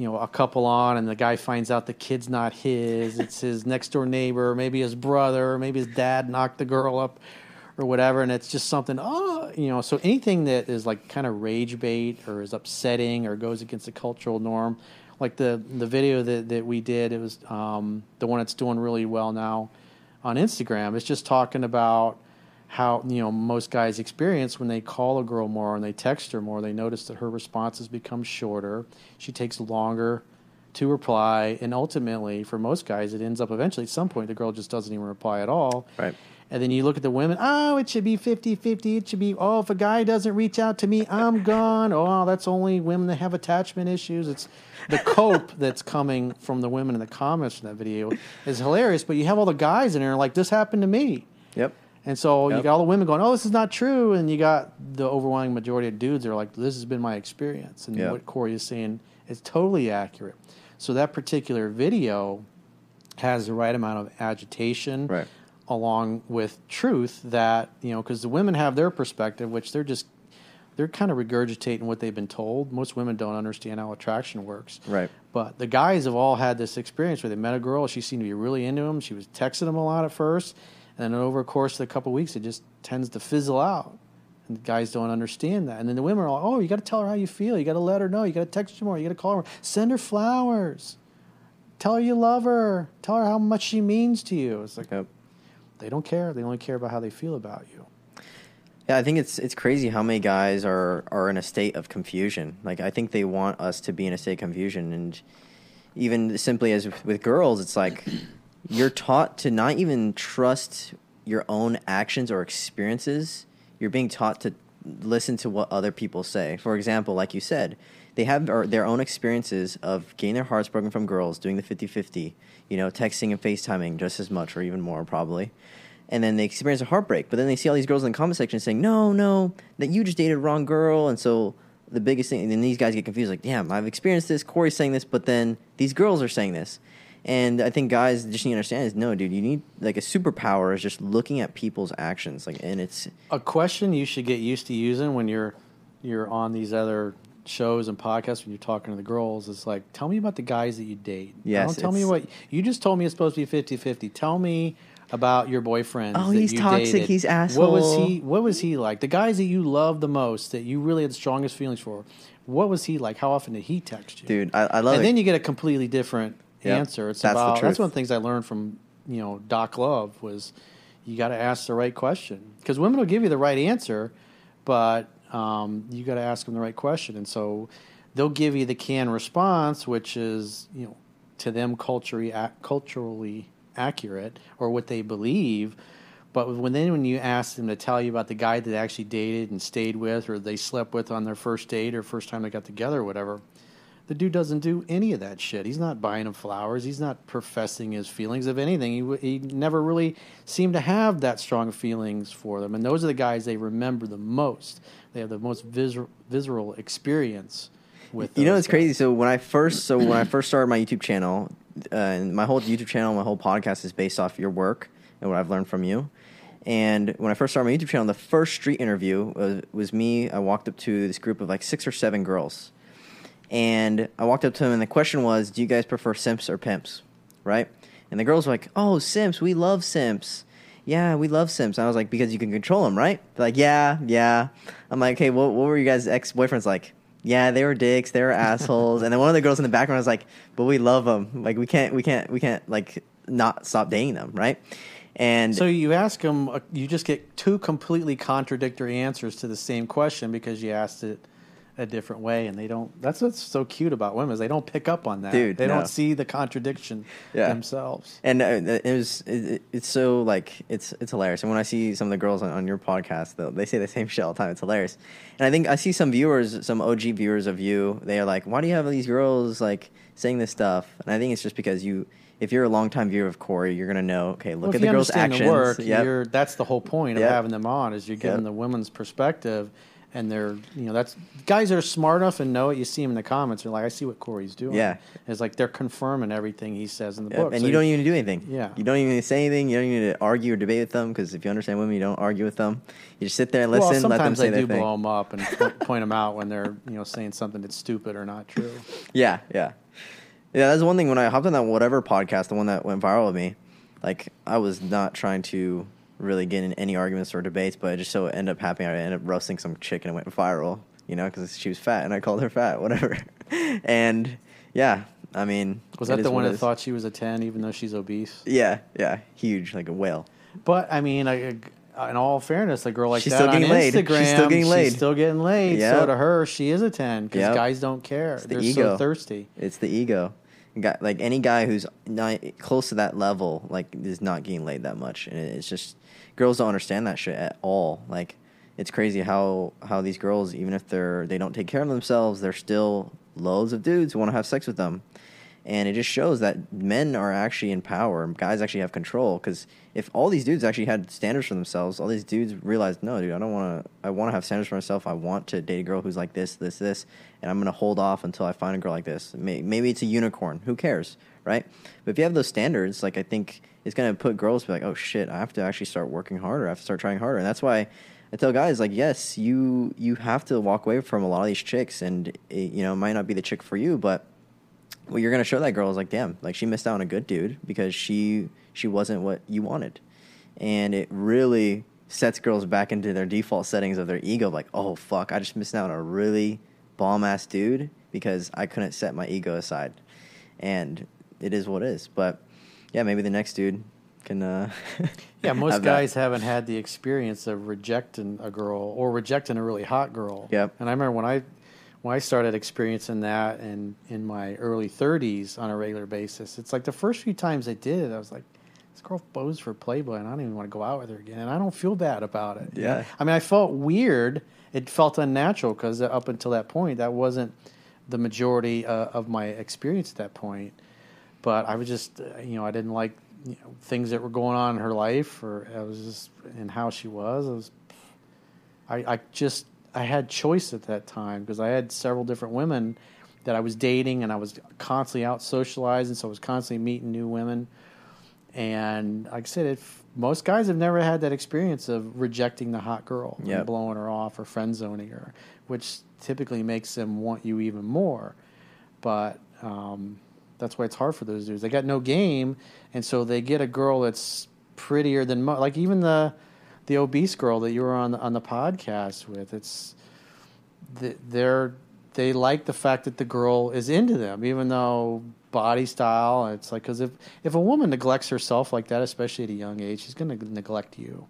you know a couple on and the guy finds out the kid's not his it's his next door neighbor maybe his brother maybe his dad knocked the girl up or whatever and it's just something oh you know so anything that is like kind of rage bait or is upsetting or goes against the cultural norm like the the video that, that we did it was um, the one that's doing really well now on instagram it's just talking about how you know most guys experience when they call a girl more and they text her more they notice that her responses become shorter she takes longer to reply and ultimately for most guys it ends up eventually at some point the girl just doesn't even reply at all Right. and then you look at the women oh it should be 50-50 it should be oh if a guy doesn't reach out to me i'm gone oh that's only women that have attachment issues it's the cope [LAUGHS] that's coming from the women in the comments in that video is hilarious but you have all the guys in there like this happened to me Yep. And so you got all the women going, "Oh, this is not true," and you got the overwhelming majority of dudes are like, "This has been my experience," and Yeah. what Corey is saying is totally accurate. So that particular video has the right amount of agitation, Right. along with truth. That you know, because the women have their perspective, which they're just they're kind of regurgitating what they've been told. Most women don't understand how attraction works. Right. But the guys have all had this experience where they met a girl. She seemed to be really into him. She was texting him a lot at first. And then over a course of a couple of weeks, it just tends to fizzle out. And the guys don't understand that. And then the women are like, oh, you got to tell her how you feel. You got to let her know. You got to text her more. You got to call her. Send her flowers. Tell her you love her. Tell her how much she means to you. It's like Yep. they don't care. They only care about how they feel about you. Yeah, I think it's it's crazy how many guys are are in a state of confusion. Like I think they want us to be in a state of confusion, and even simply as with girls, it's like you're taught to not even trust your own actions or experiences. You're being taught to listen to what other people say. For example, like you said, they have their- own experiences of getting their hearts broken from girls, doing the 50-50, you know, texting and FaceTiming just as much or even more probably. And then they experience a heartbreak, but then they see all these girls in the comment section saying, "No, no, that you just dated the wrong girl." And so the biggest thing, and then these guys get confused, like, "Damn, I've experienced this. Corey's saying this, but then these girls are saying this." And I think guys just need to understand is no, dude. You need like a superpower is just looking at people's actions, like, and it's A question you should get used to using when you're you're on these other shows and podcasts when you're talking to the girls is like, tell me about the guys that you date. Yes, Don't tell me what you just told me it's supposed to be 50-50. Tell me about your boyfriend. Oh, he's toxic, dated. he's What was he? What was he like? The guys that you love the most, that you really had the strongest feelings for. What was he like? How often did he text you, dude. I, I love and it. then you get a completely different Yep, answer. It's that's about that's one of the things I learned from you know Doc Love was you got to ask the right question because women will give you the right answer, but um, you got to ask them the right question, and so they'll give you the canned response, which is you know to them culturally culturally accurate or what they believe. But when then when you ask them to tell you about the guy that they actually dated and stayed with, or they slept with on their first date or first time they got together, or whatever, the dude doesn't do any of that shit. He's not buying them flowers. He's not professing his feelings. of anything, he, he never really seemed to have that strong feelings for them. And those are the guys they remember the most. They have the most visceral, visceral experience with. You know, it's crazy. So when I first, so when I first started my YouTube channel, uh, and my whole YouTube channel, my whole podcast is based off your work and what I've learned from you. And when I first started my YouTube channel, the first street interview was, was me. I walked up to this group of like six or seven girls, and I walked up to them, and the question was, "Do you guys prefer simps or pimps?" Right? And the girls were like, "Oh, simps. We love simps." Yeah, we love simps. I was like, because you can control them, right? They're like, yeah, yeah. I'm like, okay, what, what were you guys' ex boyfriends like? Yeah, they were dicks. They were assholes. and then one of the girls in the background was like, but we love them. Like we can't, we can't, we can't like not stop dating them, right? And So you ask them, uh, you just get two completely contradictory answers to the same question because you asked it a different way, and they don't. That's what's so cute about women is they don't pick up on that. Dude, they no. don't see the contradiction Yeah. themselves. and uh, it was it, it's so like it's it's hilarious. And when I see some of the girls on, on your podcast, though, they say the same [LAUGHS] shit all the time. It's hilarious. And I think I see some viewers, some OG viewers of you. They are like, "Why do you have these girls like saying this stuff?" And I think it's just because you, if you're a longtime viewer of Corey, you're gonna know. Okay, look Well, at the girls' actions. the work, Yep. you're, that's the whole point of Yep. having them on is you're giving Yep. the women's perspective, and they're you know that's guys that are smart enough and know it. You see them in the comments, they're like, I see what Corey's doing. Yeah. it's like they're confirming everything he says in the Yep, book, and So you don't even do anything. Yeah. you don't even say anything. You don't even need to argue or debate with them because if you understand women, you don't argue with them. You just sit there and listen. well, let them sometimes say I do thing. blow them up and point them out when they're you know saying something that's stupid or not true. [LAUGHS] Yeah, yeah, yeah. That's one thing. When I hopped on that whatever podcast, the one that went viral with me, like I was not trying to really get in any arguments or debates, but it just so ended up happening. I ended up roasting some chick and it went viral. You know, because she was fat and I called her fat, [LAUGHS] whatever. and yeah, I mean, Was that the one that thought she was a ten, even though she's obese? Yeah, yeah, huge, like a whale. But I mean, I, uh, in all fairness, a girl like She's that still on getting laid. She's still getting laid. still getting laid. Yep. So to her, she is a ten because Yep. guys don't care. It's the They're ego. so thirsty. It's the ego. Guy, like any guy who's not close to that level, like is not getting laid that much, and it's just girls don't understand that shit at all. Like it's crazy how how these girls, even if they're they don't take care of themselves, they're still loads of dudes who want to have sex with them, and it just shows that men are actually in power. Guys actually have control because if all these dudes actually had standards for themselves, all these dudes realized, no, dude, I don't want to. I want to have standards for myself. I want to date a girl who's like this, this, this, and I'm gonna hold off until I find a girl like this. Maybe it's a unicorn. Who cares, right? But if you have those standards, like I think it's gonna put girls to be like, oh shit, I have to actually start working harder. I have to start trying harder, and that's why. I tell guys like, yes, you you have to walk away from a lot of these chicks, and it, you know, it might not be the chick for you, but what you're gonna show that girl is like, damn, like she missed out on a good dude because she she wasn't what you wanted, and it really sets girls back into their default settings of their ego, like, oh fuck, I just missed out on a really bomb ass dude because I couldn't set my ego aside, and it is what it is. But yeah, maybe the next dude can. Uh, [LAUGHS] Yeah, most have that. guys haven't had the experience of rejecting a girl or rejecting a really hot girl. Yep. And I remember when I when I started experiencing that and in my early 30s on a regular basis, it's like the first few times I did it, I was like, this girl bows for Playboy, and I don't even want to go out with her again. And I don't feel bad about it. Yeah. I mean, I felt weird. It felt unnatural because up until that point, that wasn't the majority uh, of my experience at that point. But I was just, uh, you know, I didn't like you know, things that were going on in her life, or I was just and how she was. I was, I, I just, I had choice at that time because I had several different women that I was dating, and I was constantly out socializing, so I was constantly meeting new women. And like I said, if most guys have never had that experience of rejecting the hot girl Yep. and blowing her off or friend zoning her, which typically makes them want you even more. But um, that's why it's hard for those dudes. They got no game, and so they get a girl that's prettier than mo- like even the the obese girl that you were on the, on the podcast with. It's they're they like the fact that the girl is into them, even though body style. It's like because if if a woman neglects herself like that, especially at a young age, she's going to neglect you.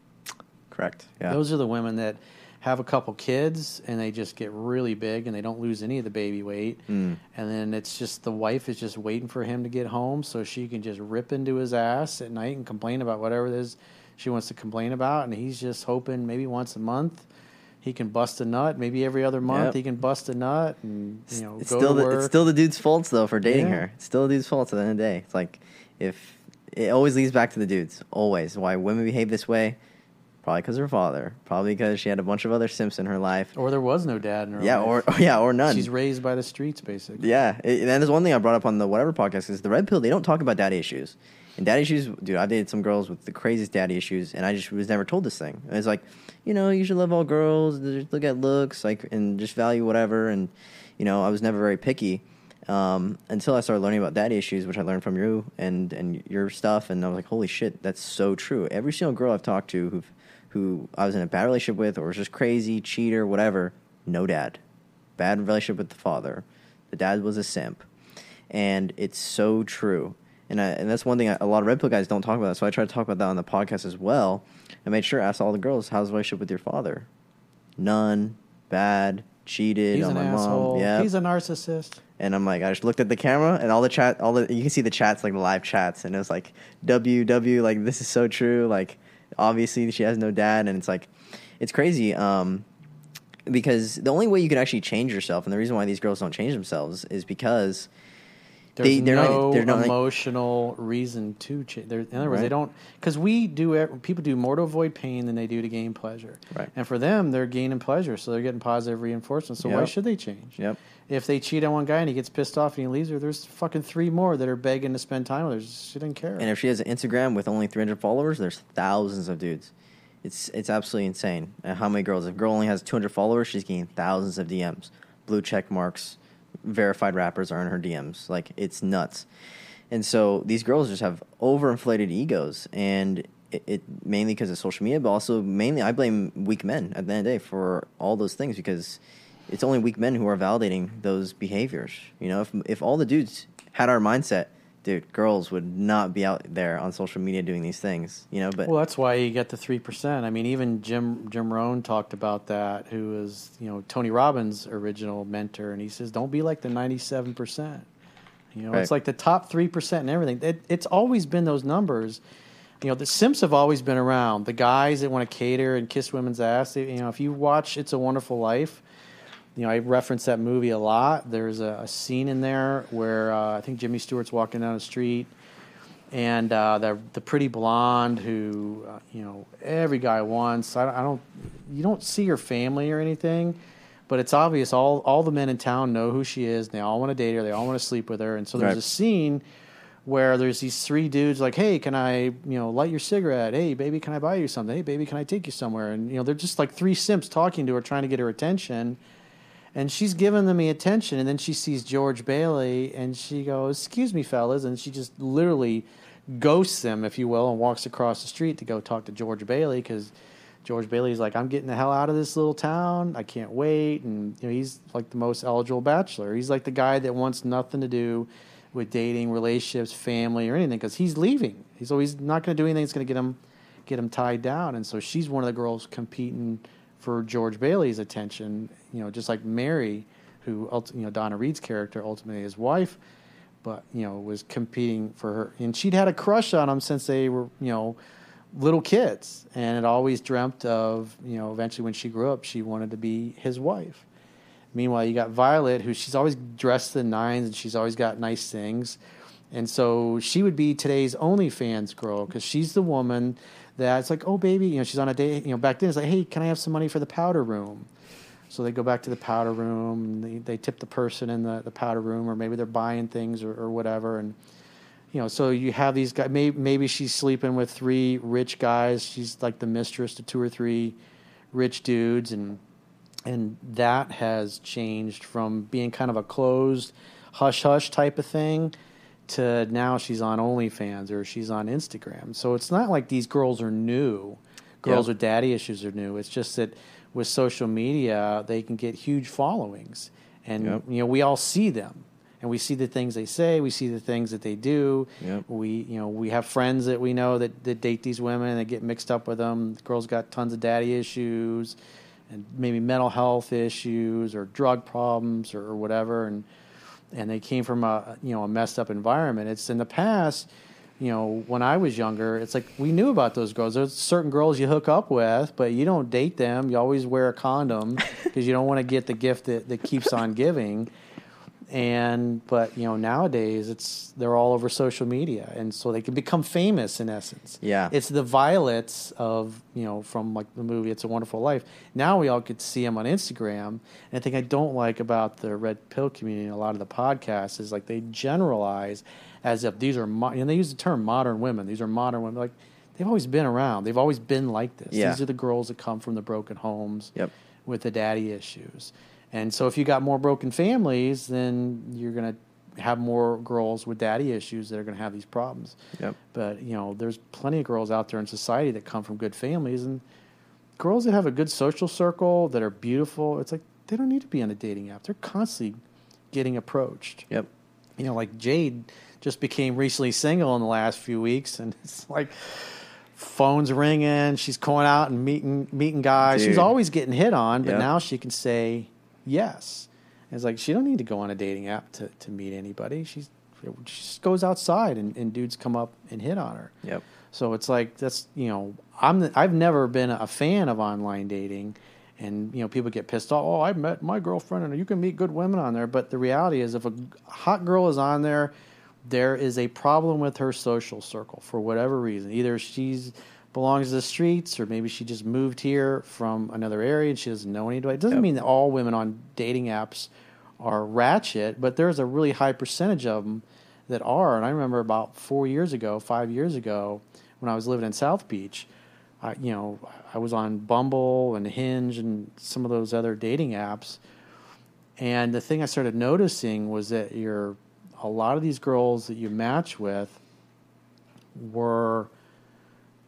Correct. Yeah. Those are the women that have a couple kids and they just get really big and they don't lose any of the baby weight. Mm. And then it's just the wife is just waiting for him to get home so she can just rip into his ass at night and complain about whatever it is she wants to complain about. And he's just hoping maybe once a month he can bust a nut. Maybe every other month Yep. he can bust a nut and you know it's go still to the, work. it's still the dude's faults though for dating Yeah. her. It's still the dude's fault at the end of the day. It's like if it always leads back to the dudes. Always why women behave this way. Probably because her father. Probably because she had a bunch of other simps in her life. or there was no dad in her Yeah, life. or [LAUGHS] yeah, or none. she's raised by the streets basically. Yeah, it, and that is one thing I brought up on the whatever podcast is the red pill. They don't talk about daddy issues, and daddy issues. Dude, I dated some girls with the craziest daddy issues, and I just was never told this thing. It's like, you know, you should love all girls. Look at looks, like, and just value whatever. And you know, I was never very picky um, until I started learning about daddy issues, which I learned from you and and your stuff. And I was like, holy shit, that's so true. Every single girl I've talked to who who I was in a bad relationship with, or was just crazy, cheater, whatever, no dad bad relationship with the father. The dad was a simp, and it's so true. And I, and that's one thing I, a lot of red pill guys don't talk about. So I try to talk about that on the podcast as well. I made sure to ask all the girls, "How's the relationship with your father?" None, bad, cheated He's on my asshole. mom. Yeah, He's a narcissist. and I'm like, I just looked at the camera and all the chat, all the you can see the chats like the live chats, and it was like, WW, like this is so true. Like obviously she has no dad, and it's like, it's crazy. Um, because the only way you can actually change yourself, and the reason why these girls don't change themselves is because There's They- they're not- no they're not, like- emotional reason to change. In other words, they don't because we do. People do more to avoid pain than they do to gain pleasure. Right. And for them, they're gaining pleasure, so they're getting positive reinforcement. So why should they change? Yep. If they cheat on one guy and he gets pissed off and he leaves her, there's fucking three more that are begging to spend time with her. She didn't care. And if she has an Instagram with only 300 followers, there's thousands of dudes. It's it's absolutely insane. And how many girls? If a girl only has 200 followers, she's getting thousands of DMs, blue check marks, verified rappers are in her DMs. Like it's nuts. And so these girls just have overinflated egos, and it, it mainly because of social media, but also mainly I blame weak men at the end of the day for all those things because it's only weak men who are validating those behaviors. You know, if if all the dudes had our mindset, dude, girls would not be out there on social media doing these things. You know, but Well, that's why you get the three percent. I mean, even Jim Jim Rohn talked about that, who was you know Tony Robbins' original mentor, and he says, "Don't be like the ninety-seven percent." You know, it's like the top three percent and everything. It, it's always been those numbers. You know, the Simps have always been around. The guys that want to cater and kiss women's ass. They, you know, if you watch "It's a Wonderful Life," you know, I reference that movie a lot. There's a, a scene in there where uh, I think Jimmy Stewart's walking down the street, and uh, the the pretty blonde who uh, you know every guy wants. I, I don't, you don't see her family or anything, but it's obvious all all the men in town know who she is. And they all want to date her. They all want to sleep with her. And so there's Right. a scene where there's these three dudes like, hey, can I you know light your cigarette? Hey, baby, can I buy you something? Hey, baby, can I take you somewhere? And you know they're just like three simps talking to her, trying to get her attention and she's giving them the attention. And then she sees george bailey and she goes excuse me fellas. And she just literally ghosts them if you will and walks across the street to go talk to george bailey because george bailey's like i'm getting the hell out of this little town. I can't wait. And you know he's like the most eligible bachelor. He's like the guy that wants nothing to do with dating relationships family or anything because he's leaving. He's always not going to do anything that's going to get him get him tied down. And so she's one of the girls competing for George Bailey's attention, you know, just like Mary, who you know Donna Reed's character ultimately his wife, but you know was competing for her, and she'd had a crush on him since they were you know little kids, and had always dreamt of you know eventually when she grew up she wanted to be his wife. Meanwhile, you got Violet, who she's always dressed in nines and she's always got nice things. And so she would be today's OnlyFans girl because she's the woman that's like, oh, baby, you know, she's on a date. You know, back then it's like, hey, can I have some money for the powder room? So they go back to the powder room they, they tip the person in the, the powder room, or maybe they're buying things or, or whatever. And, you know, so you have these guys, maybe, maybe she's sleeping with three rich guys. She's like the mistress to two or three rich dudes. And, and that has changed from being kind of a closed hush hush type of thing to now she's on OnlyFans or she's on Instagram. So it's not like these girls are new. Girls Yep. with daddy issues are new. It's just that with social media, they can get huge followings, and Yep. you know we all see them, and we see the things they say, we see the things that they do. Yep. We you know we have friends that we know that, that date these women and they get mixed up with them. The girls got tons of daddy issues, and maybe mental health issues or drug problems or, or whatever, and and they came from a you know a messed up environment. It's in the past, you know, when I was younger, it's like we knew about those girls. There's certain girls you hook up with, but you don't date them. You always wear a condom [LAUGHS] because you don't want to get the gift that, that keeps on giving. And but you know nowadays it's they're all over social media, and so they can become famous in essence. Yeah. it's the violets of you know from like the movie It's a Wonderful Life. Now we all get to see them on Instagram. And I think I don't like about the red pill community and a lot of the podcasts is like they generalize as if these are mo- and they use the term modern women. These are modern women. Like they've always been around. They've always been like this. Yeah. These are the girls that come from the broken homes Yep. with the daddy issues. And so if you got more broken families, then you're going to have more girls with daddy issues that are going to have these problems. Yep. But, you know, there's plenty of girls out there in society that come from good families and girls that have a good social circle that are beautiful. It's like they don't need to be on a dating app. They're constantly getting approached. Yep. You know, like Jade just became recently single in the last few weeks and [LAUGHS] it's like phones ringing, she's going out and meeting meeting guys. Dude. always getting hit on, but Yep. now she can say yes. And it's like she don't need to go on a dating app to, to meet anybody. She's she just goes outside and, and dudes come up and hit on her. Yep. So it's like that's you know I'm the, I've never been a fan of online dating, and you know people get pissed off. Oh, I met my girlfriend, and you can meet good women on there. But the reality is, if a hot girl is on there, there is a problem with her social circle for whatever reason. Either she's belongs to the streets, or maybe she just moved here from another area and she doesn't know anybody. It doesn't Yep. mean that all women on dating apps are ratchet, but there's a really high percentage of them that are. And I remember about four years ago, five years ago, when I was living in South Beach, I, you know, I was on Bumble and Hinge and some of those other dating apps. And the thing I started noticing was that you're, a lot of these girls that you match with were,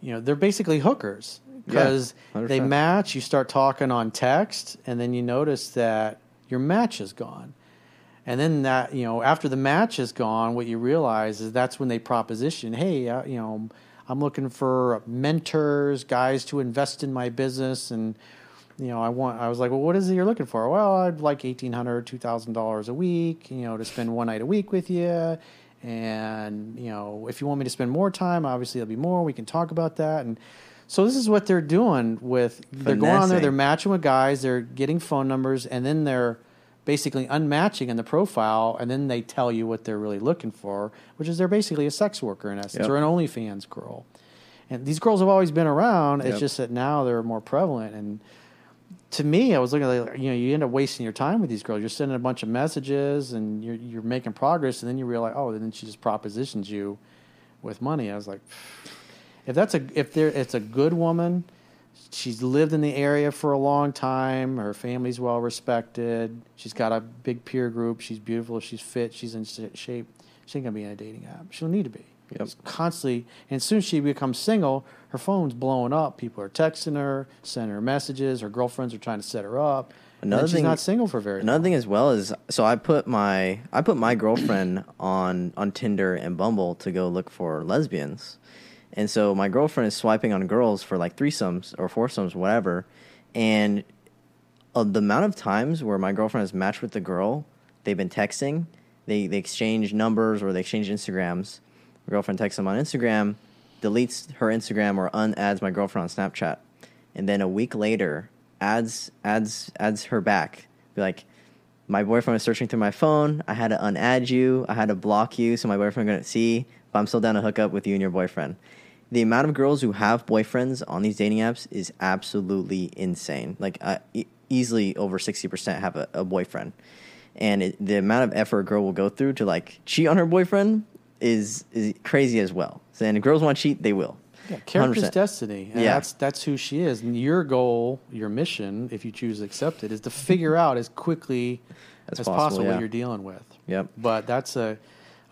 you know, they're basically hookers because they match, you start talking on text, and then you notice that your match is gone. And then that, you know, after the match is gone, what you realize is that's when they proposition, hey, uh, you know, I'm looking for mentors, guys to invest in my business. And, you know, I want, I was like, well, what is it you're looking for? Well, I'd like $1,800, $2,000 a week, you know, to spend one night a week with you. And, you know, if you want me to spend more time, obviously there'll be more. We can talk about that. And so this is what they're doing with, they're going on there, they're matching with guys, they're getting phone numbers, and then they're basically unmatching in the profile, and then they tell you what they're really looking for, which is they're basically a sex worker in essence, Yep. or an OnlyFans girl. And these girls have always been around. It's just that now they're more prevalent. And to me, I was looking at like, you know you end up wasting your time with these girls. You're sending a bunch of messages and you're you're making progress, and then you realize, oh, then she just propositions you with money. I was like, [SIGHS] if that's a if there it's a good woman, she's lived in the area for a long time. Her family's well respected. She's got a big peer group. She's beautiful. She's fit. She's in shape. She ain't gonna be in a dating app. She don't need to be. Yep. It's constantly, and as soon as she becomes single, her phone's blowing up. People are texting her, sending her messages. Her girlfriends are trying to set her up. and Another she's thing- not single for very long. Another thing as well is so I put my I put my girlfriend on on Tinder and Bumble to go look for lesbians, and so my girlfriend is swiping on girls for like threesomes or foursomes, whatever, and uh, the amount of times where my girlfriend has matched with the girl, they've been texting, they they exchange numbers or they exchange Instagrams. My girlfriend texts him on Instagram, deletes her Instagram or unadds my girlfriend on Snapchat, and then a week later adds adds adds her back. Be like, my boyfriend was searching through my phone. I had to unadd you. I had to block you so my boyfriend couldn't see. But I'm still down to hook up with you and your boyfriend. The amount of girls who have boyfriends on these dating apps is absolutely insane. Like uh, e- easily over sixty percent have a, a boyfriend, and it, the amount of effort a girl will go through to like cheat on her boyfriend is is crazy as well. So, and if girls want to cheat, they will. Yeah, character's 100%. destiny. And Yeah. that's that's who she is. And your goal, your mission, if you choose to accept it, is to figure out as quickly As as, possible, possible, yeah. what you're dealing with. Yep. But that's a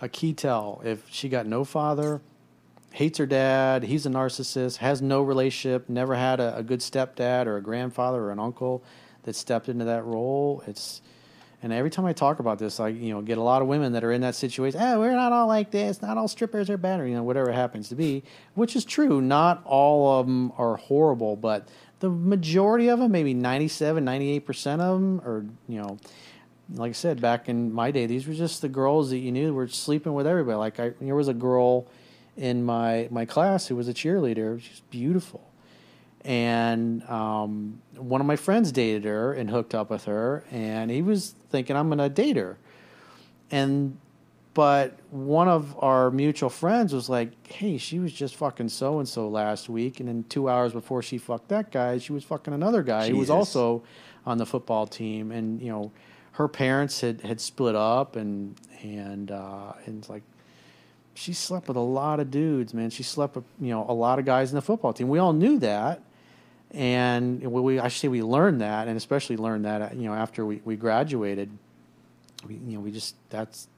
a key tell. If she got no father, hates her dad, he's a narcissist, has no relationship, never had a, a good stepdad or a grandfather or an uncle that stepped into that role, it's and every time I talk about this, I you know get a lot of women that are in that situation. Oh, we're not all like this. Not all strippers are bad, or you know whatever happens to be, which is true. Not all of them are horrible, but the majority of them, maybe 97, 98 percent of them, are you know, like I said back in my day, these were just the girls that you knew were sleeping with everybody. Like I, there was a girl in my my class who was a cheerleader. She's beautiful and um, one of my friends dated her and hooked up with her and he was thinking i'm going to date her. And but one of our mutual friends was like hey she was just fucking so and so last week. And then two hours before she fucked that guy she was fucking another guy who was also on the football team. And you know her parents had had split up and and uh and it's like she slept with a lot of dudes, man. She slept with you know a lot of guys in the football team. We all knew that, and we, we I say we learned that, and especially learned that you know after we, we graduated. We, you know we just that's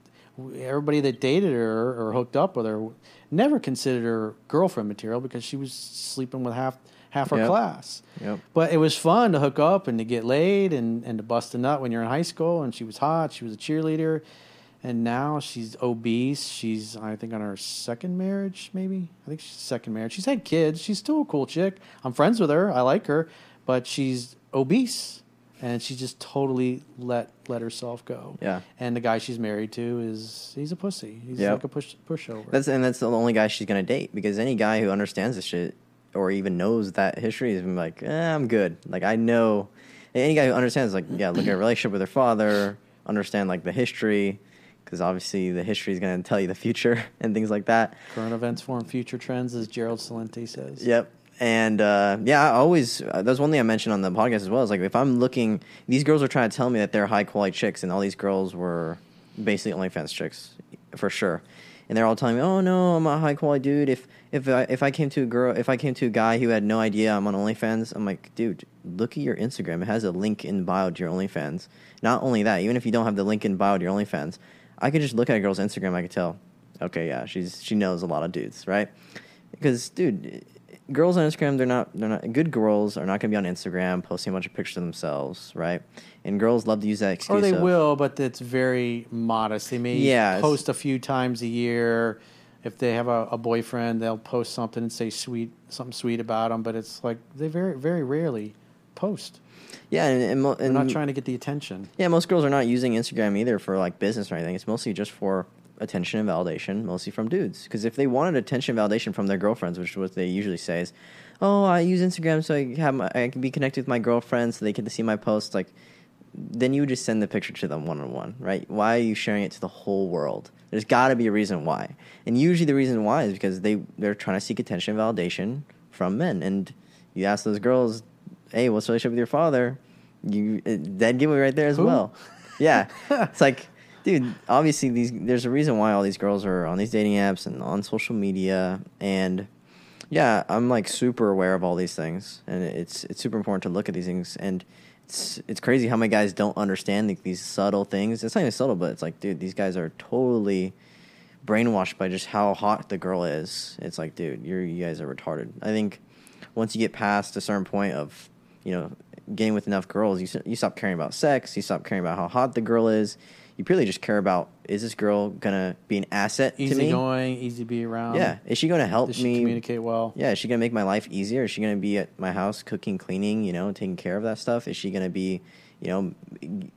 everybody that dated her or hooked up with her never considered her girlfriend material because she was sleeping with half half her Yep. class. Yep. But it was fun to hook up and to get laid and, and to bust a nut when you're in high school. And she was hot. She was a cheerleader. And now she's obese. She's, I think, on her second marriage, maybe. I think she's second marriage. She's had kids. She's still a cool chick. I'm friends with her. I like her. But she's obese. And she just totally let let herself go. Yeah. And the guy she's married to is he's a pussy. He's Yep. like a push pushover. That's and that's the only guy she's gonna date because any guy who understands this shit or even knows that history is like, eh, I'm good. Like I know any guy who understands like, yeah, look at a relationship with her father, understand like the history, because obviously the history is gonna tell you the future [LAUGHS] and things like that. Current events form future trends, as Gerald Celente says. Yep. And uh, yeah, I always uh, that's one thing I mentioned on the podcast as well. Is like if I'm looking, these girls are trying to tell me that they're high quality chicks, and all these girls were basically OnlyFans chicks for sure. And they're all telling me, "Oh no, I'm a high quality dude. If if I, if I came to a girl, if I came to a guy who had no idea I'm on OnlyFans, I'm like, dude, look at your Instagram. It has a link in bio to your OnlyFans. Not only that, even if you don't have the link in bio to your OnlyFans, I could just look at a girl's Instagram. I could tell, okay, yeah, she's she knows a lot of dudes, right? Because, dude, girls on Instagram, they're not they're not good. Girls are not going to be on Instagram posting a bunch of pictures of themselves, right? And girls love to use that excuse. Or they of- will, but it's very modest. They may Yeah, post a few times a year. If they have a, a boyfriend, they'll post something and say sweet something sweet about them. But it's like they very very rarely post. Yeah, and, and, mo- and not trying to get the attention. Yeah, most girls are not using Instagram either for like business or anything. It's mostly just for attention and validation, mostly from dudes. Because if they wanted attention and validation from their girlfriends, which is what they usually say is, "Oh, I use Instagram so I have my, I can be connected with my girlfriends so they get to see my posts." Like, then you would just send the picture to them one on one, right? Why are you sharing it to the whole world? There's got to be a reason why, and usually the reason why is because they they're trying to seek attention and validation from men. And you ask those girls, "Hey, what's the relationship with your father?" You eh, dead giveaway right there as well. Yeah, [LAUGHS] it's like, dude. Obviously, these there's a reason why all these girls are on these dating apps and on social media, and yeah, I'm like super aware of all these things, and it's it's super important to look at these things, and it's it's crazy how many guys don't understand the, these subtle things. It's not even subtle, but it's like, dude, these guys are totally brainwashed by just how hot the girl is. It's like, dude, you're you guys are retarded. I think once you get past a certain point of, you know, getting with enough girls, you you stop caring about sex. You stop caring about how hot the girl is. You purely just care about is this girl gonna be an asset to Easy me? going, easy to be around. Yeah, is she gonna help Does she me communicate well? Yeah, is she gonna make my life easier? Is she gonna be at my house cooking, cleaning, you know, taking care of that stuff? Is she gonna be, you know,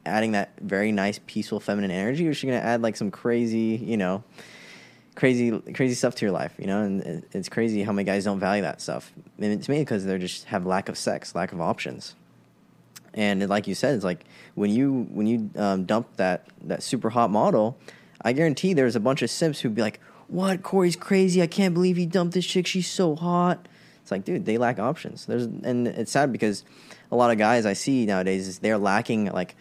adding that very nice, peaceful, feminine energy, or is she gonna add like some crazy, you know, crazy, crazy stuff to your life? You know, and it's crazy how many guys don't value that stuff. And it's mainly because they just have lack of sex, lack of options. And like you said, it's like when you when you um, dump that that super hot model, I guarantee there's a bunch of simps who'd be like, "What? Corey's crazy! I can't believe he dumped this chick. She's so hot." It's like, dude, they lack options. There's and it's sad because a lot of guys I see nowadays is they're lacking like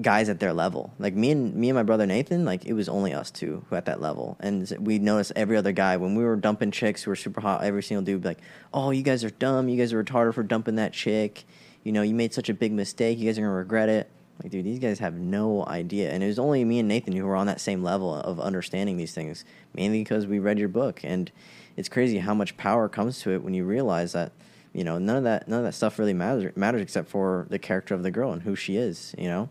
guys at their level. Like me and me and my brother Nathan, like it was only us two who at that level, and we noticed every other guy when we were dumping chicks who were super hot. Every single dude like, "Oh, you guys are dumb. You guys are retarded for dumping that chick. You know, you made such a big mistake. You guys are gonna regret it." Like, dude, these guys have no idea. And it was only me and Nathan who were on that same level of understanding these things, mainly because we read your book. And it's crazy how much power comes to it when you realize that, you know, none of that none of that stuff really matters matters except for the character of the girl and who she is, you know?